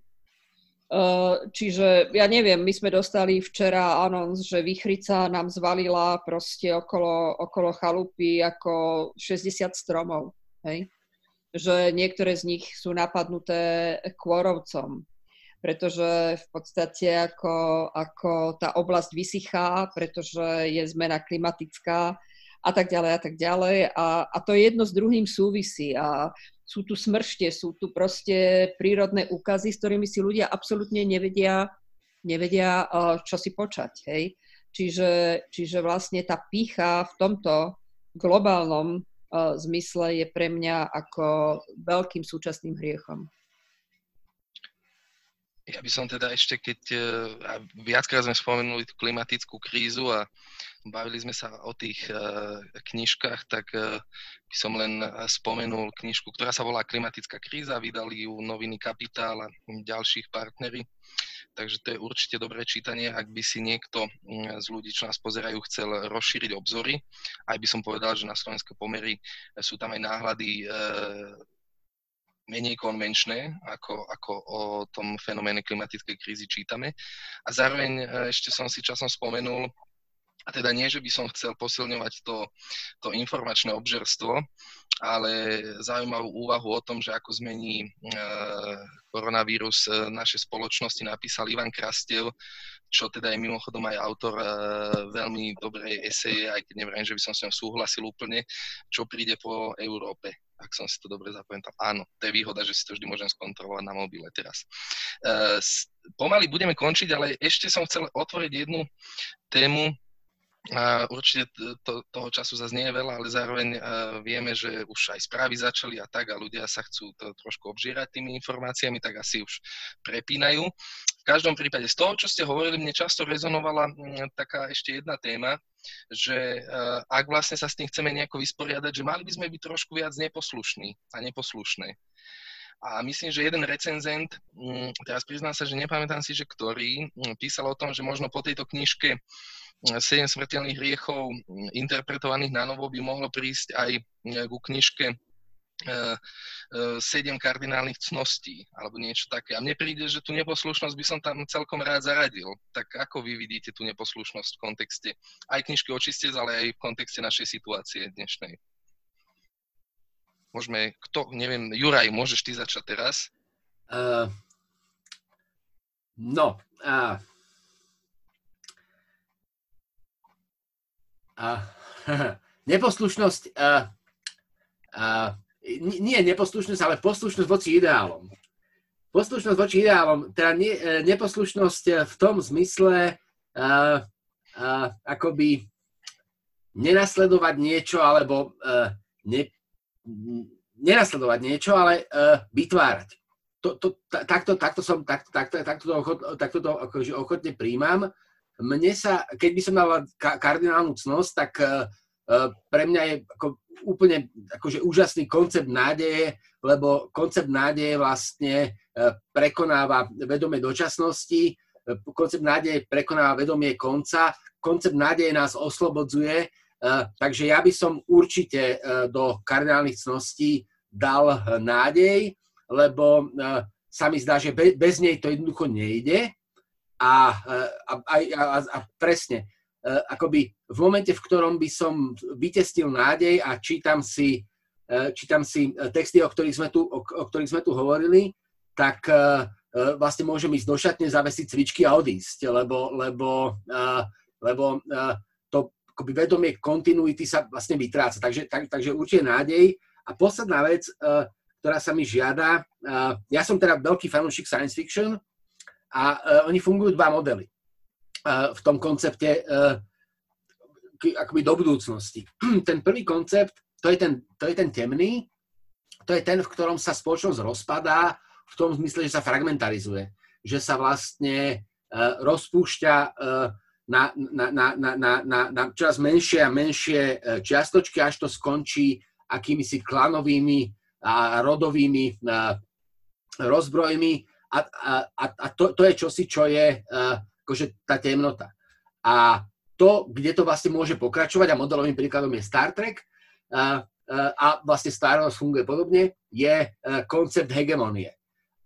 Čiže ja neviem, my sme dostali včera anons, že Vychrica nám zvalila proste okolo, okolo chalupy ako 60 stromov. Hej? že niektoré z nich sú napadnuté kôrovcom, pretože v podstate ako, ako tá oblasť vysychá, pretože je zmena klimatická a tak ďalej a tak ďalej. A, a to jedno s druhým súvisí. A sú tu smršte, sú tu proste prírodné úkazy, s ktorými si ľudia absolútne nevedia, nevedia čo si počať. Hej? Čiže, čiže vlastne tá pícha v tomto globálnom zmysle je pre mňa ako veľkým súčasným hriechom. Ja by som teda ešte, keď uh, viackrát sme spomenuli tú klimatickú krízu a bavili sme sa o tých uh, knižkách, tak uh, by som len spomenul knižku, ktorá sa volá Klimatická kríza, vydali ju noviny Kapitál a ďalších partnery. Takže to je určite dobré čítanie, ak by si niekto mm, z ľudí, čo nás pozerajú, chcel rozšíriť obzory. Aj by som povedal, že na slovenské pomery sú tam aj náhľady e, menej konvenčné, ako, ako o tom fenoméne klimatickej krízy čítame. A zároveň e, ešte som si časom spomenul, a teda nie, že by som chcel posilňovať to, to informačné obžerstvo, ale zaujímavú úvahu o tom, že ako zmení e, koronavírus e, naše spoločnosti, napísal Ivan Krastiev, čo teda je mimochodom aj autor e, veľmi dobrej eseje, aj keď neviem, že by som s ňou súhlasil úplne, čo príde po Európe ak som si to dobre zapamätal. Áno, to je výhoda, že si to vždy môžem skontrolovať na mobile teraz. E, pomaly budeme končiť, ale ešte som chcel otvoriť jednu tému, a určite to, toho času zase nie je veľa, ale zároveň uh, vieme, že už aj správy začali a tak a ľudia sa chcú to trošku obžírať tými informáciami, tak asi už prepínajú. V každom prípade z toho, čo ste hovorili, mne často rezonovala m, taká ešte jedna téma, že uh, ak vlastne sa s tým chceme nejako vysporiadať, že mali by sme byť trošku viac neposlušní a neposlušné. A myslím, že jeden recenzent, teraz priznám sa, že nepamätám si, že ktorý, písal o tom, že možno po tejto knižke 7 smrteľných hriechov interpretovaných na novo by mohlo prísť aj ku knižke 7 kardinálnych cností, alebo niečo také. A mne príde, že tú neposlušnosť by som tam celkom rád zaradil. Tak ako vy vidíte tú neposlušnosť v kontexte aj knižky očistec, ale aj v kontexte našej situácie dnešnej? Môžeme, kto, neviem, Juraj, môžeš ty začať teraz? Uh, no, uh, a, neposlušnosť, a, a, nie neposlušnosť, ale poslušnosť voči ideálom. Poslušnosť voči ideálom, teda nie, e, neposlušnosť v tom zmysle, a, a, akoby nenasledovať niečo, alebo a, ne, nenasledovať niečo, ale a, vytvárať. To, to, takto, takto, som, takto, takto, takto, to, ochot, takto to akože ochotne príjmam mne sa, keď by som dal kardinálnu cnosť, tak uh, pre mňa je ako úplne akože úžasný koncept nádeje, lebo koncept nádeje vlastne uh, prekonáva vedomie dočasnosti, uh, koncept nádeje prekonáva vedomie konca, koncept nádeje nás oslobodzuje, takže ja by som určite do kardinálnych cností dal nádej, lebo sa mi zdá, že bez nej to jednoducho nejde. A, a, a, a, presne, akoby v momente, v ktorom by som vytestil nádej a čítam si, e, čítam si texty, o ktorých sme tu, o, o ktorých sme tu hovorili, tak e, vlastne môžem ísť do šatne, zavesiť cvičky a odísť, lebo, lebo, lebo to akoby vedomie kontinuity sa vlastne vytráca. Takže, tak, takže určite nádej. A posledná vec, ktorá sa mi žiada, ja som teda veľký fanúšik science fiction, a oni fungujú dva modely v tom koncepte uh, akoby do budúcnosti. Ten prvý koncept, to je ten, to je ten temný, to je ten, v ktorom sa spoločnosť rozpadá v tom zmysle, že sa fragmentarizuje. Že sa vlastne uh, rozpúšťa na, na, na, na, na, na, na čoraz menšie a menšie čiastočky, až to skončí akýmisi klanovými a rodovými rozbrojmi a, a, a to, to je čosi, čo je akože tá temnota. A to, kde to vlastne môže pokračovať, a modelovým príkladom je Star Trek, uh, a vlastne Star Wars funguje podobne, je uh, koncept hegemonie.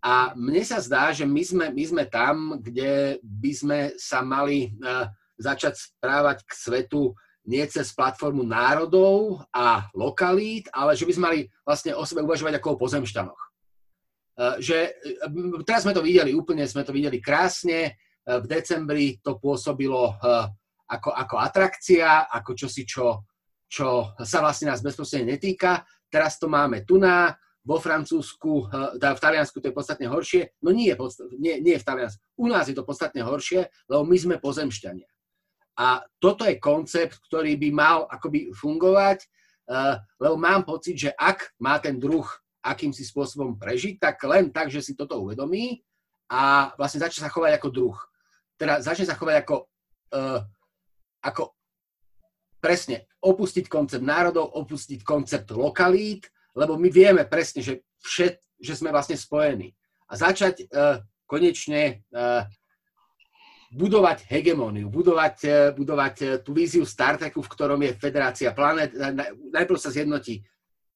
A mne sa zdá, že my sme, my sme tam, kde by sme sa mali uh, začať správať k svetu nie cez platformu národov a lokalít, ale že by sme mali vlastne o sebe uvažovať ako o pozemšťanoch. Že teraz sme to videli, úplne sme to videli krásne, v decembri to pôsobilo ako, ako atrakcia, ako čosi, čo, čo sa vlastne nás bezprostredne netýka. Teraz to máme tu na, vo Francúzsku, teda v Taliansku to je podstatne horšie, no nie, nie, nie v Taliansku, u nás je to podstatne horšie, lebo my sme pozemšťania. A toto je koncept, ktorý by mal akoby fungovať, lebo mám pocit, že ak má ten druh akýmsi spôsobom prežiť, tak len tak, že si toto uvedomí a vlastne začne sa chovať ako druh. Teda začne sa chovať ako, ako presne opustiť koncept národov, opustiť koncept lokalít, lebo my vieme presne, že, všet, že sme vlastne spojení. A začať uh, konečne uh, budovať hegemóniu, budovať, uh, budovať uh, tú víziu Star Treku, v ktorom je federácia planet. Najprv sa zjednotí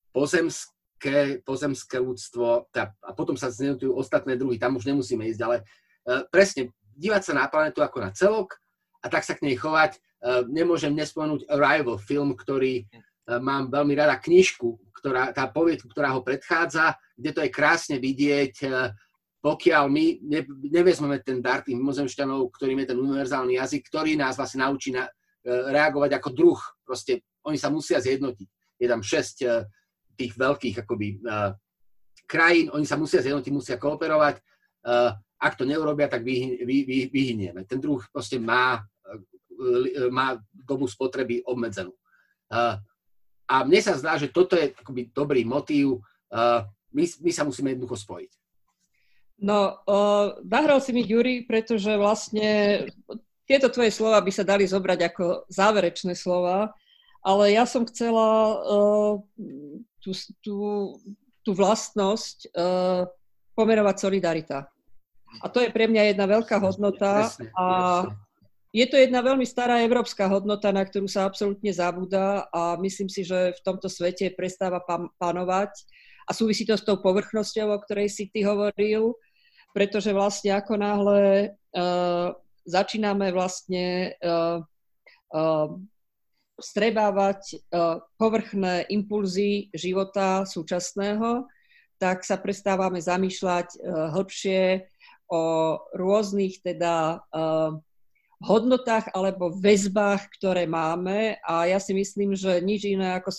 pozemské, pozemské ľudstvo a potom sa zjednotujú ostatné druhy. Tam už nemusíme ísť, ale uh, presne dívať sa na planetu ako na celok a tak sa k nej chovať. Uh, nemôžem nespomenúť Arrival, film, ktorý uh, mám veľmi rada, knižku, ktorá, tá poviedka, ktorá ho predchádza, kde to je krásne vidieť, eh, pokiaľ my ne, nevezmeme ten dar tých mimozemšťanov, ktorým je ten univerzálny jazyk, ktorý nás vlastne naučí na, reagovať ako druh. Proste oni sa musia zjednotiť. Je tam šesť tých veľkých akoby, krajín, oni sa musia zjednotiť, musia kooperovať. Ak to neurobia, tak vy, vy, vy, vyhynieme. Ten druh proste má, má dobu spotreby obmedzenú. A mne sa zdá, že toto je akoby dobrý motív. My, my sa musíme jednoducho spojiť. No, uh, nahral si mi, Juri, pretože vlastne tieto tvoje slova by sa dali zobrať ako záverečné slova, ale ja som chcela tú, tú, tú vlastnosť pomerovať solidarita. A to je pre mňa jedna veľká hodnota a je to jedna veľmi stará európska hodnota, na ktorú sa absolútne zabúda a myslím si, že v tomto svete prestáva panovať a súvisí to s tou povrchnosťou, o ktorej si ty hovoril, pretože vlastne ako náhle uh, začíname vlastne uh, uh, strebávať uh, povrchné impulzy života súčasného, tak sa prestávame zamýšľať uh, hlbšie o rôznych teda uh, hodnotách alebo väzbách, ktoré máme a ja si myslím, že nič iné ako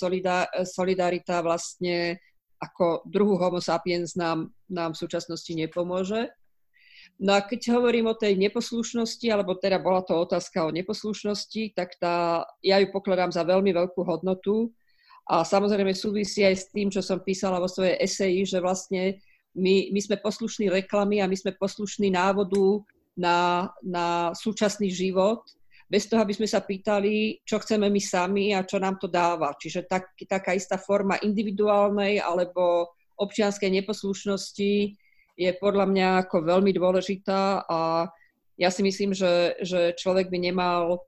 solidarita vlastne ako druhú homo sapiens nám, nám v súčasnosti nepomôže. No a keď hovorím o tej neposlušnosti, alebo teda bola to otázka o neposlušnosti, tak tá, ja ju pokladám za veľmi veľkú hodnotu a samozrejme súvisí aj s tým, čo som písala vo svojej eseji, že vlastne my, my sme poslušní reklamy a my sme poslušní návodu na, na súčasný život, bez toho, aby sme sa pýtali, čo chceme my sami a čo nám to dáva. Čiže tak, taká istá forma individuálnej alebo občianskej neposlušnosti je podľa mňa ako veľmi dôležitá a ja si myslím, že, že človek by nemal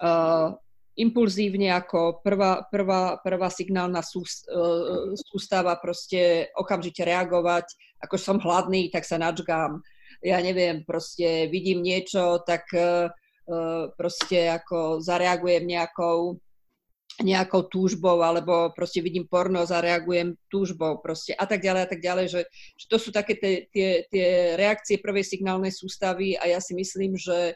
uh, impulzívne ako prvá, prvá, prvá signálna uh, sústava proste okamžite reagovať, ako som hladný, tak sa načgám. Ja neviem, proste vidím niečo, tak uh, proste ako zareagujem nejakou nejakou túžbou, alebo proste vidím porno, zareagujem túžbou, proste a tak ďalej a tak ďalej, že, že to sú také tie, tie, tie reakcie prvej signálnej sústavy a ja si myslím, že,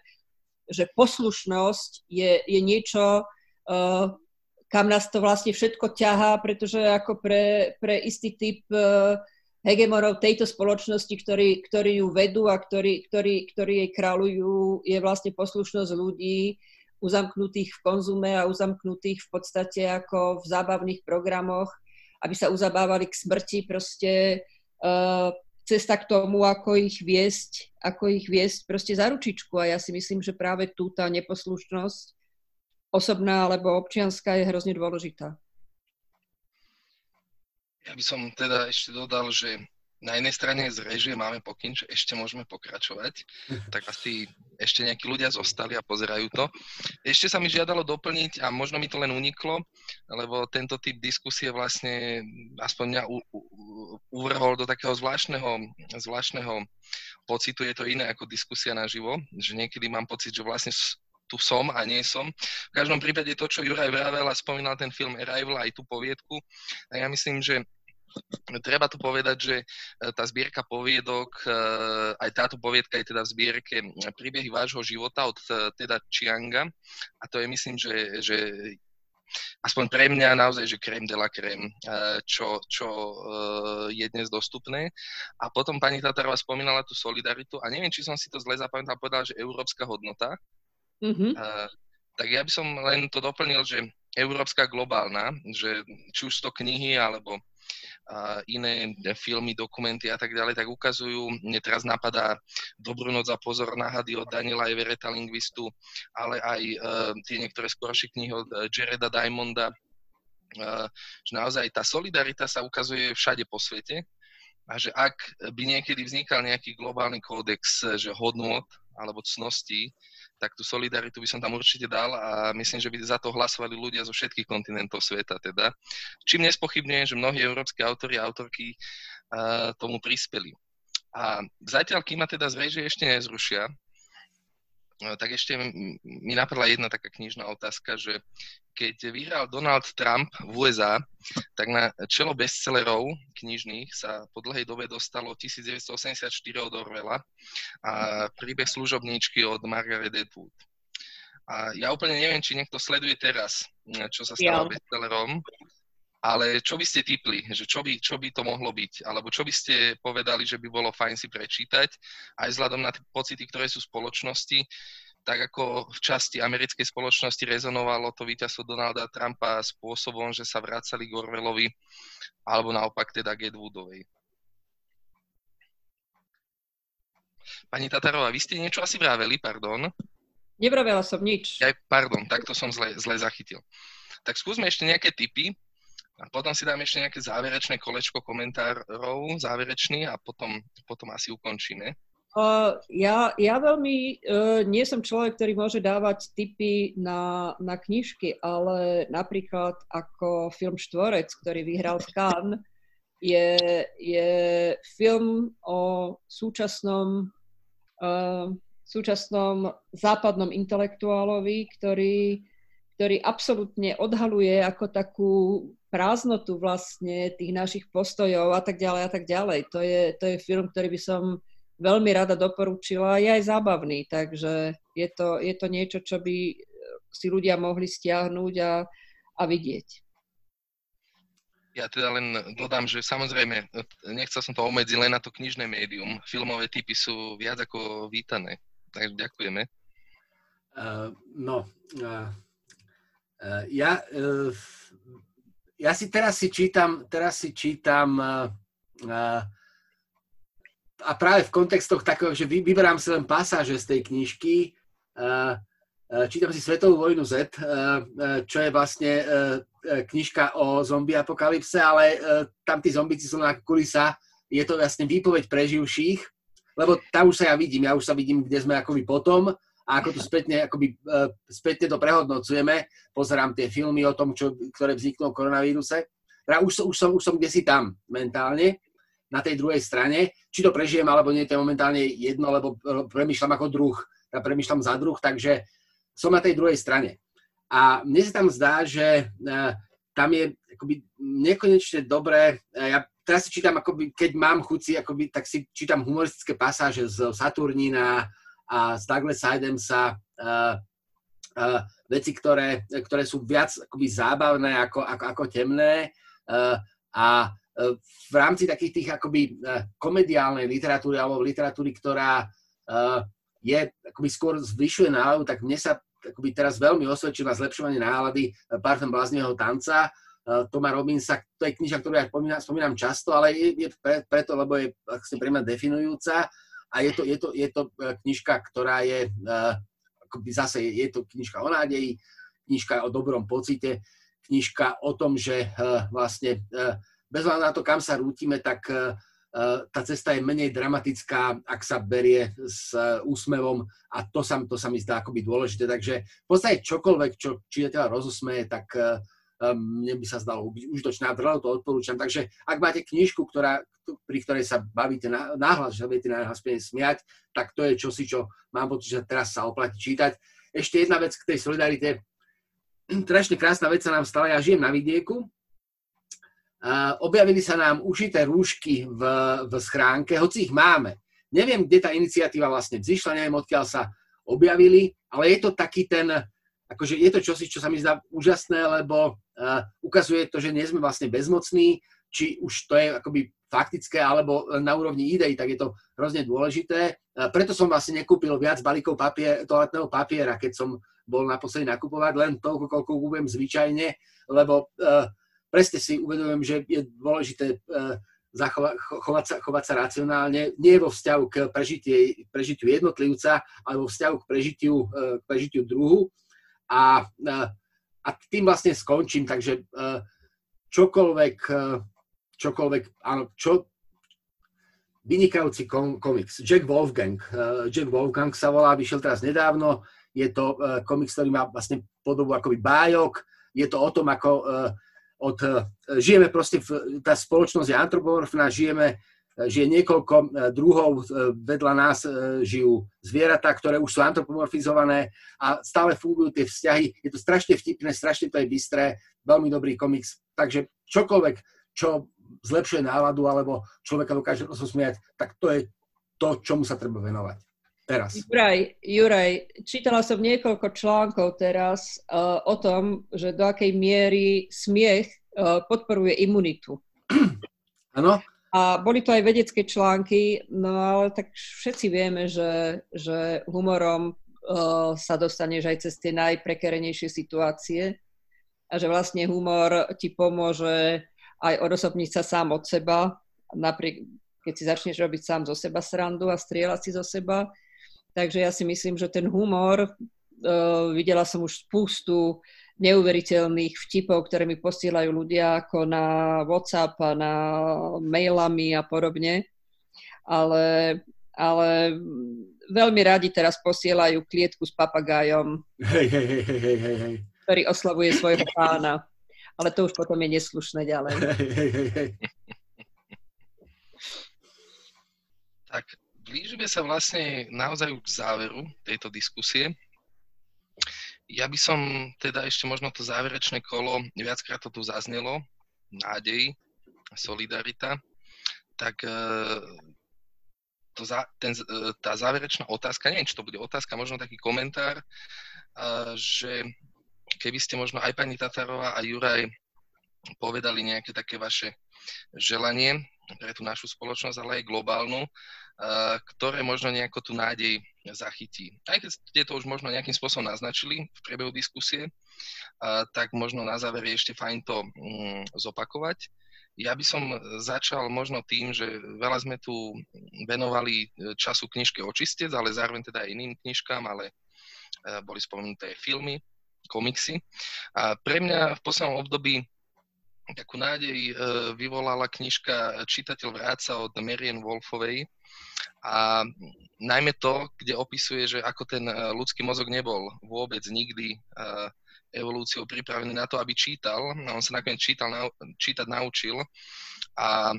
že poslušnosť je, je niečo, uh, kam nás to vlastne všetko ťahá, pretože ako pre, pre istý typ uh, hegemonov tejto spoločnosti, ktorí, ktorí ju vedú a ktorí, ktorí, ktorí jej kráľujú, je vlastne poslušnosť ľudí uzamknutých v konzume a uzamknutých v podstate ako v zábavných programoch, aby sa uzabávali k smrti proste uh, cesta k tomu, ako ich viesť, ako ich viesť proste za ručičku. A ja si myslím, že práve tu tá neposlušnosť osobná alebo občianská je hrozne dôležitá. Ja by som teda ešte dodal, že na jednej strane z režie máme pokyn, že ešte môžeme pokračovať, tak asi ešte nejakí ľudia zostali a pozerajú to. Ešte sa mi žiadalo doplniť, a možno mi to len uniklo, lebo tento typ diskusie vlastne aspoň mňa u, uvrhol do takého zvláštneho, zvláštneho pocitu. Je to iné ako diskusia naživo, že niekedy mám pocit, že vlastne tu som a nie som. V každom prípade to, čo Juraj vravel a spomínal ten film Arrival aj tú poviedku, a ja myslím, že Treba tu povedať, že e, tá zbierka poviedok, e, aj táto poviedka je teda v zbierke príbehy vášho života od e, teda Chianga a to je myslím, že, že aspoň pre mňa naozaj, že krém de la krém, čo, čo je dnes dostupné. A potom pani Tatarová spomínala tú solidaritu a neviem, či som si to zle zapamätal, povedala, že európska hodnota. Mm-hmm. Tak ja by som len to doplnil, že európska globálna, že či už to knihy alebo iné filmy, dokumenty a tak ďalej, tak ukazujú, mne teraz napadá Dobrú noc a pozor na hady od Daniela Evereta, lingvistu, ale aj uh, tie niektoré skoršie knihy od uh, Jareda Diamonda, uh, že naozaj tá solidarita sa ukazuje všade po svete a že ak by niekedy vznikal nejaký globálny kódex, že hodnot alebo cností, tak tú solidaritu by som tam určite dal a myslím, že by za to hlasovali ľudia zo všetkých kontinentov sveta. Teda. Čím nespochybňujem, že mnohí európske autory a autorky uh, tomu prispeli. A zatiaľ, kým ma teda z režie ešte nezrušia, tak ešte mi napadla jedna taká knižná otázka, že keď vyhral Donald Trump v USA, tak na čelo bestsellerov knižných sa po dlhej dobe dostalo 1984 od Orwella a príbeh služobníčky od Margaret Atwood. A ja úplne neviem, či niekto sleduje teraz, čo sa stalo ja. bestsellerom, ale čo by ste typli, že čo by, čo by to mohlo byť? Alebo čo by ste povedali, že by bolo fajn si prečítať, aj vzhľadom na pocity, ktoré sú v spoločnosti, tak ako v časti americkej spoločnosti rezonovalo to víťazstvo Donalda Trumpa spôsobom, že sa vracali k Orwellovi, alebo naopak teda k Edwoodovej. Pani Tatarová, vy ste niečo asi vraveli, pardon. Nevravela som nič. Ja, pardon, tak to som zle, zle zachytil. Tak skúsme ešte nejaké typy, a potom si dám ešte nejaké záverečné kolečko komentárov, záverečný a potom, potom asi ukončíme. Uh, ja, ja veľmi uh, nie som človek, ktorý môže dávať tipy na, na knižky, ale napríklad ako film Štvorec, ktorý vyhral v Cannes, je, je film o súčasnom, uh, súčasnom západnom intelektuálovi, ktorý, ktorý absolútne odhaluje ako takú prázdnotu vlastne tých našich postojov a tak ďalej a tak ďalej. To je, to je film, ktorý by som veľmi rada doporučila. Je aj zábavný, takže je to, je to niečo, čo by si ľudia mohli stiahnuť a, a vidieť. Ja teda len dodám, že samozrejme, nechcel som to obmedziť len na to knižné médium. Filmové typy sú viac ako vítané. Takže ďakujeme. Uh, no, uh, ja uh, ja si teraz si čítam, teraz si čítam uh, a práve v kontextoch takého, že vyberám si len pasáže z tej knižky, čítam si Svetovú vojnu Z, čo je vlastne knižka o zombie apokalypse, ale tam tí zombici sú na kulisa, je to vlastne výpoveď preživších, lebo tam už sa ja vidím, ja už sa vidím, kde sme akoby potom a ako tu spätne, akoby, uh, spätne to prehodnocujeme, pozerám tie filmy o tom, čo, ktoré vzniklo v koronavíruse. Teda už, už, som, už som kde si tam mentálne, na tej druhej strane. Či to prežijem alebo nie, to je momentálne jedno, lebo premyšľam ako druh, ja premyšľam za druh, takže som na tej druhej strane. A mne sa tam zdá, že uh, tam je akoby nekonečne dobré, uh, ja teraz si čítam, akoby, keď mám chuci, akoby, tak si čítam humoristické pasáže z Saturnína, a z Douglas Adamsa uh, uh, veci, ktoré, ktoré sú viac akoby zábavné ako, ako, ako temné. Uh, a v rámci takých tých akoby komediálnej literatúry alebo literatúry, ktorá uh, je akoby skôr zvyšuje náladu, tak mne sa akoby teraz veľmi osvedčil na zlepšovanie nálady Parfum blázneho tanca, Toma Robinsa, to je kniža, ktorú ja spomínam, spomínam často, ale je, je pre, preto, lebo je pre mňa definujúca a je to, je to, je to e, knižka, ktorá je, uh, akoby zase je, to knižka o nádeji, knižka o dobrom pocite, knižka o tom, že uh, vlastne bez hľadu na to, kam sa rútime, tak tá cesta je menej dramatická, ak sa berie s úsmevom a to sa, to sa mi zdá akoby dôležité. Takže v podstate čokoľvek, čo čitateľa rozosmeje, tak mne by sa zdalo užitočné a veľa to odporúčam. Takže ak máte knižku, ktorá, pri ktorej sa bavíte náhlas, že sa budete náhlas smiať, tak to je čosi, čo mám pocit, že teraz sa oplatí čítať. ešte jedna vec k tej solidarite. Strašne krásna vec sa nám stala, ja žijem na vidieku. Objavili sa nám ušité rúšky v, v schránke, hoci ich máme. Neviem, kde tá iniciatíva vlastne vzýšla, neviem, odkiaľ sa objavili, ale je to taký ten, akože je to čosi, čo sa mi zdá úžasné, lebo uh, ukazuje to, že nie sme vlastne bezmocní, či už to je akoby faktické alebo na úrovni idei, tak je to hrozne dôležité. Uh, preto som vlastne nekúpil viac balíkov papier, toaletného papiera, keď som bol naposledy nakupovať, len toľko, koľko kúpujem zvyčajne, lebo uh, presne si uvedomujem, že je dôležité uh, zachovať, chovať, sa, chovať sa racionálne, nie vo vzťahu k prežitie, prežitiu jednotlivca, ale vo vzťahu k prežitiu, k prežitiu druhu. A, a tým vlastne skončím, takže čokoľvek, čokoľvek, áno, čo, vynikajúci komiks. Jack Wolfgang. Jack Wolfgang sa volá, vyšiel teraz nedávno. Je to komiks, ktorý má vlastne podobu akoby bájok. Je to o tom, ako od, žijeme proste, v, tá spoločnosť je antropomorfná, žijeme žije niekoľko e, druhov, e, vedľa nás e, žijú zvieratá, ktoré už sú antropomorfizované a stále fungujú tie vzťahy. Je to strašne vtipné, strašne to je bystré, veľmi dobrý komiks. Takže čokoľvek, čo zlepšuje náladu alebo človeka dokáže rozosmiať, tak to je to, čomu sa treba venovať. Teraz. Juraj, Juraj, čítala som niekoľko článkov teraz uh, o tom, že do akej miery smiech uh, podporuje imunitu. Áno, a boli to aj vedecké články, no ale tak všetci vieme, že, že humorom uh, sa dostaneš aj cez tie najprekerenejšie situácie a že vlastne humor ti pomôže aj odosobniť sa sám od seba, napriek, keď si začneš robiť sám zo seba srandu a strieľať si zo seba. Takže ja si myslím, že ten humor, uh, videla som už spustu neuveriteľných vtipov, ktoré mi posielajú ľudia ako na WhatsApp a na mailami a podobne. Ale, ale veľmi radi teraz posielajú klietku s papagájom, hej, hej, hej, hej, hej, hej. ktorý oslavuje svojho pána. Ale to už potom je neslušné ďalej. Hej, hej, hej, hej. Tak blížime sa vlastne naozaj k záveru tejto diskusie. Ja by som teda ešte možno to záverečné kolo, viackrát to tu zaznelo, nádej, solidarita, tak e, to za, ten, e, tá záverečná otázka, neviem, či to bude otázka, možno taký komentár, e, že keby ste možno aj pani Tatarová a Juraj povedali nejaké také vaše želanie pre tú našu spoločnosť, ale aj globálnu, ktoré možno nejako tú nádej zachytí. Aj keď ste to už možno nejakým spôsobom naznačili v priebehu diskusie, tak možno na záver je ešte fajn to mm, zopakovať. Ja by som začal možno tým, že veľa sme tu venovali času knižke Očistec, ale zároveň teda aj iným knižkám, ale boli spomenuté filmy, komiksy. A pre mňa v poslednom období takú nádej e, vyvolala knižka Čitateľ vráca od Marian Wolfovej, a najmä to, kde opisuje, že ako ten eh, ľudský mozog nebol vôbec nikdy eh, evolúciou pripravený na to, aby čítal. On sa nakoniec čítal, čítať naučil a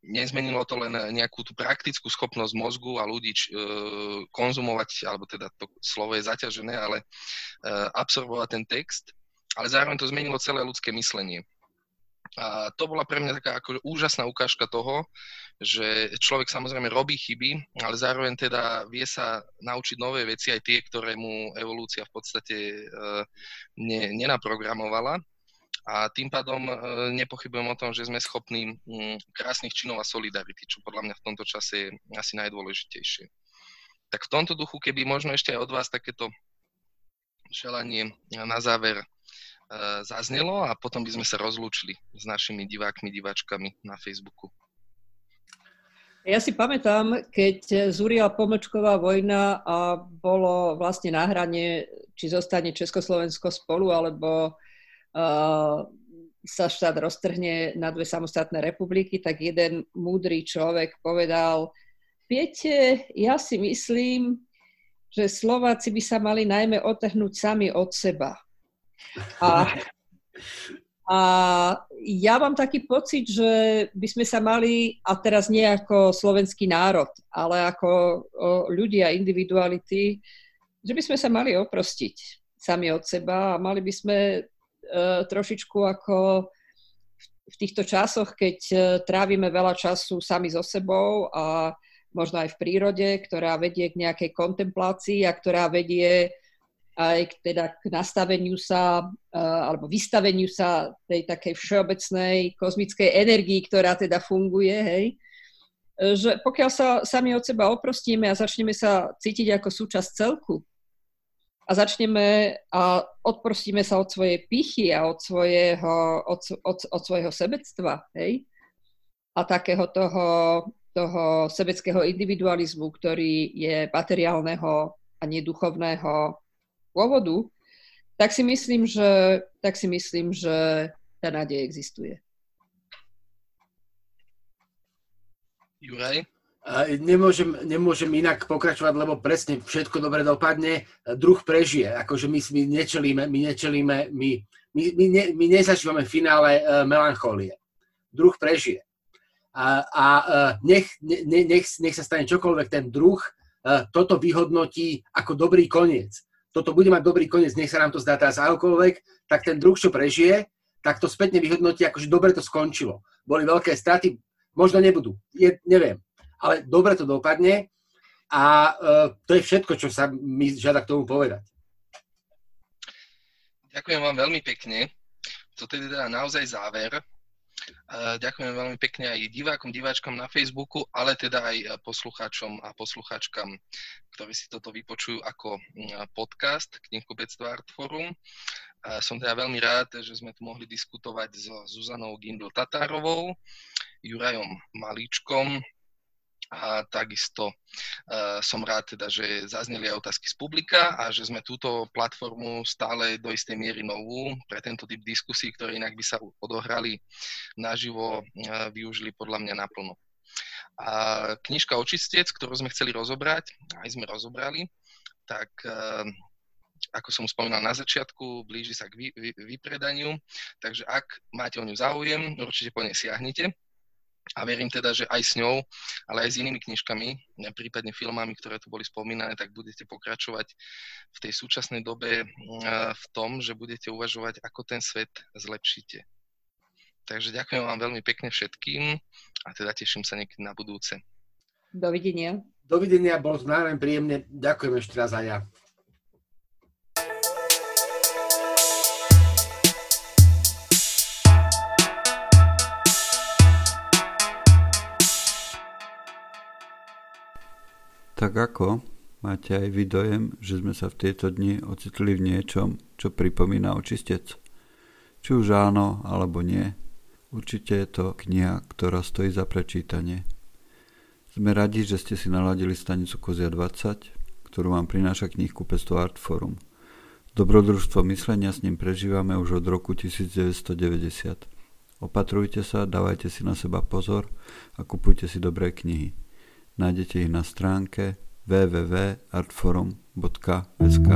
nezmenilo to len nejakú tú praktickú schopnosť mozgu a ľudí č, e, konzumovať, alebo teda to slovo je zaťažené, ale e, absorbovať ten text, ale zároveň to zmenilo celé ľudské myslenie. A to bola pre mňa taká ako úžasná ukážka toho, že človek samozrejme robí chyby, ale zároveň teda vie sa naučiť nové veci, aj tie, ktoré mu evolúcia v podstate e, ne, nenaprogramovala. A tým pádom e, nepochybujem o tom, že sme schopní m, krásnych činov a solidarity, čo podľa mňa v tomto čase je asi najdôležitejšie. Tak v tomto duchu, keby možno ešte aj od vás takéto želanie na záver zaznelo a potom by sme sa rozlúčili s našimi divákmi, diváčkami na Facebooku. Ja si pamätám, keď zúrila pomlčková vojna a bolo vlastne na hrane, či zostane Československo spolu, alebo uh, sa štát roztrhne na dve samostatné republiky, tak jeden múdry človek povedal, viete, ja si myslím, že Slováci by sa mali najmä otrhnúť sami od seba. A, a ja mám taký pocit, že by sme sa mali, a teraz nie ako slovenský národ, ale ako ľudia, individuality, že by sme sa mali oprostiť sami od seba a mali by sme uh, trošičku ako v týchto časoch, keď uh, trávime veľa času sami so sebou a možno aj v prírode, ktorá vedie k nejakej kontemplácii a ktorá vedie aj k, teda k nastaveniu sa uh, alebo vystaveniu sa tej takej všeobecnej kozmickej energii, ktorá teda funguje, hej, že pokiaľ sa sami od seba oprostíme a začneme sa cítiť ako súčasť celku a začneme a odprostíme sa od svojej pichy a od svojho, od, od, od svojho sebectva, hej, a takého toho, toho sebeckého individualizmu, ktorý je materiálneho a neduchovného pôvodu, tak si myslím, že, tak si myslím, že tá nádej existuje. Juraj? Nemôžem, nemôžem inak pokračovať, lebo presne všetko dobre dopadne. Druh prežije. Akože my, my nečelíme, my nečelíme, my, my, my, ne, my nezažívame finále uh, melancholie. Druh prežije. A, a uh, nech, ne, nech, nech sa stane čokoľvek, ten druh uh, toto vyhodnotí ako dobrý koniec toto bude mať dobrý koniec, nech sa nám to zdá teraz akokoľvek, tak ten druh, čo prežije, tak to spätne vyhodnotí, akože dobre to skončilo. Boli veľké straty, možno nebudú, je, neviem, ale dobre to dopadne a uh, to je všetko, čo sa mi žiada k tomu povedať. Ďakujem vám veľmi pekne. Toto je teda naozaj záver. Ďakujem veľmi pekne aj divákom, diváčkam na Facebooku, ale teda aj poslucháčom a poslucháčkam, ktorí si toto vypočujú ako podcast Knihkupectva Artforum. Som teda veľmi rád, že sme tu mohli diskutovať so Zuzanou Gindl Tatárovou, Jurajom Malíčkom, a takisto uh, som rád teda, že zazneli aj otázky z publika a že sme túto platformu stále do istej miery novú pre tento typ diskusí, ktoré inak by sa odohrali naživo, uh, využili podľa mňa naplno. A knižka Očistec, ktorú sme chceli rozobrať, aj sme rozobrali, tak uh, ako som spomínal na začiatku, blíži sa k vy, vy, vypredaniu, takže ak máte o ňu záujem, určite po nej siahnite. A verím teda, že aj s ňou, ale aj s inými knižkami, prípadne filmami, ktoré tu boli spomínané, tak budete pokračovať v tej súčasnej dobe v tom, že budete uvažovať, ako ten svet zlepšíte. Takže ďakujem vám veľmi pekne všetkým a teda teším sa niekedy na budúce. Dovidenia. Dovidenia, bol znamená príjemne. Ďakujem ešte raz aj ja. Tak ako máte aj vy dojem, že sme sa v tieto dni ocitli v niečom, čo pripomína očistec? Či už áno, alebo nie. Určite je to kniha, ktorá stojí za prečítanie. Sme radi, že ste si naladili stanicu Kozia 20, ktorú vám prináša knihkupectvo Artforum. Dobrodružstvo myslenia s ním prežívame už od roku 1990. Opatrujte sa, dávajte si na seba pozor a kupujte si dobré knihy. Nájdete ich na stránke www.artforum.sk.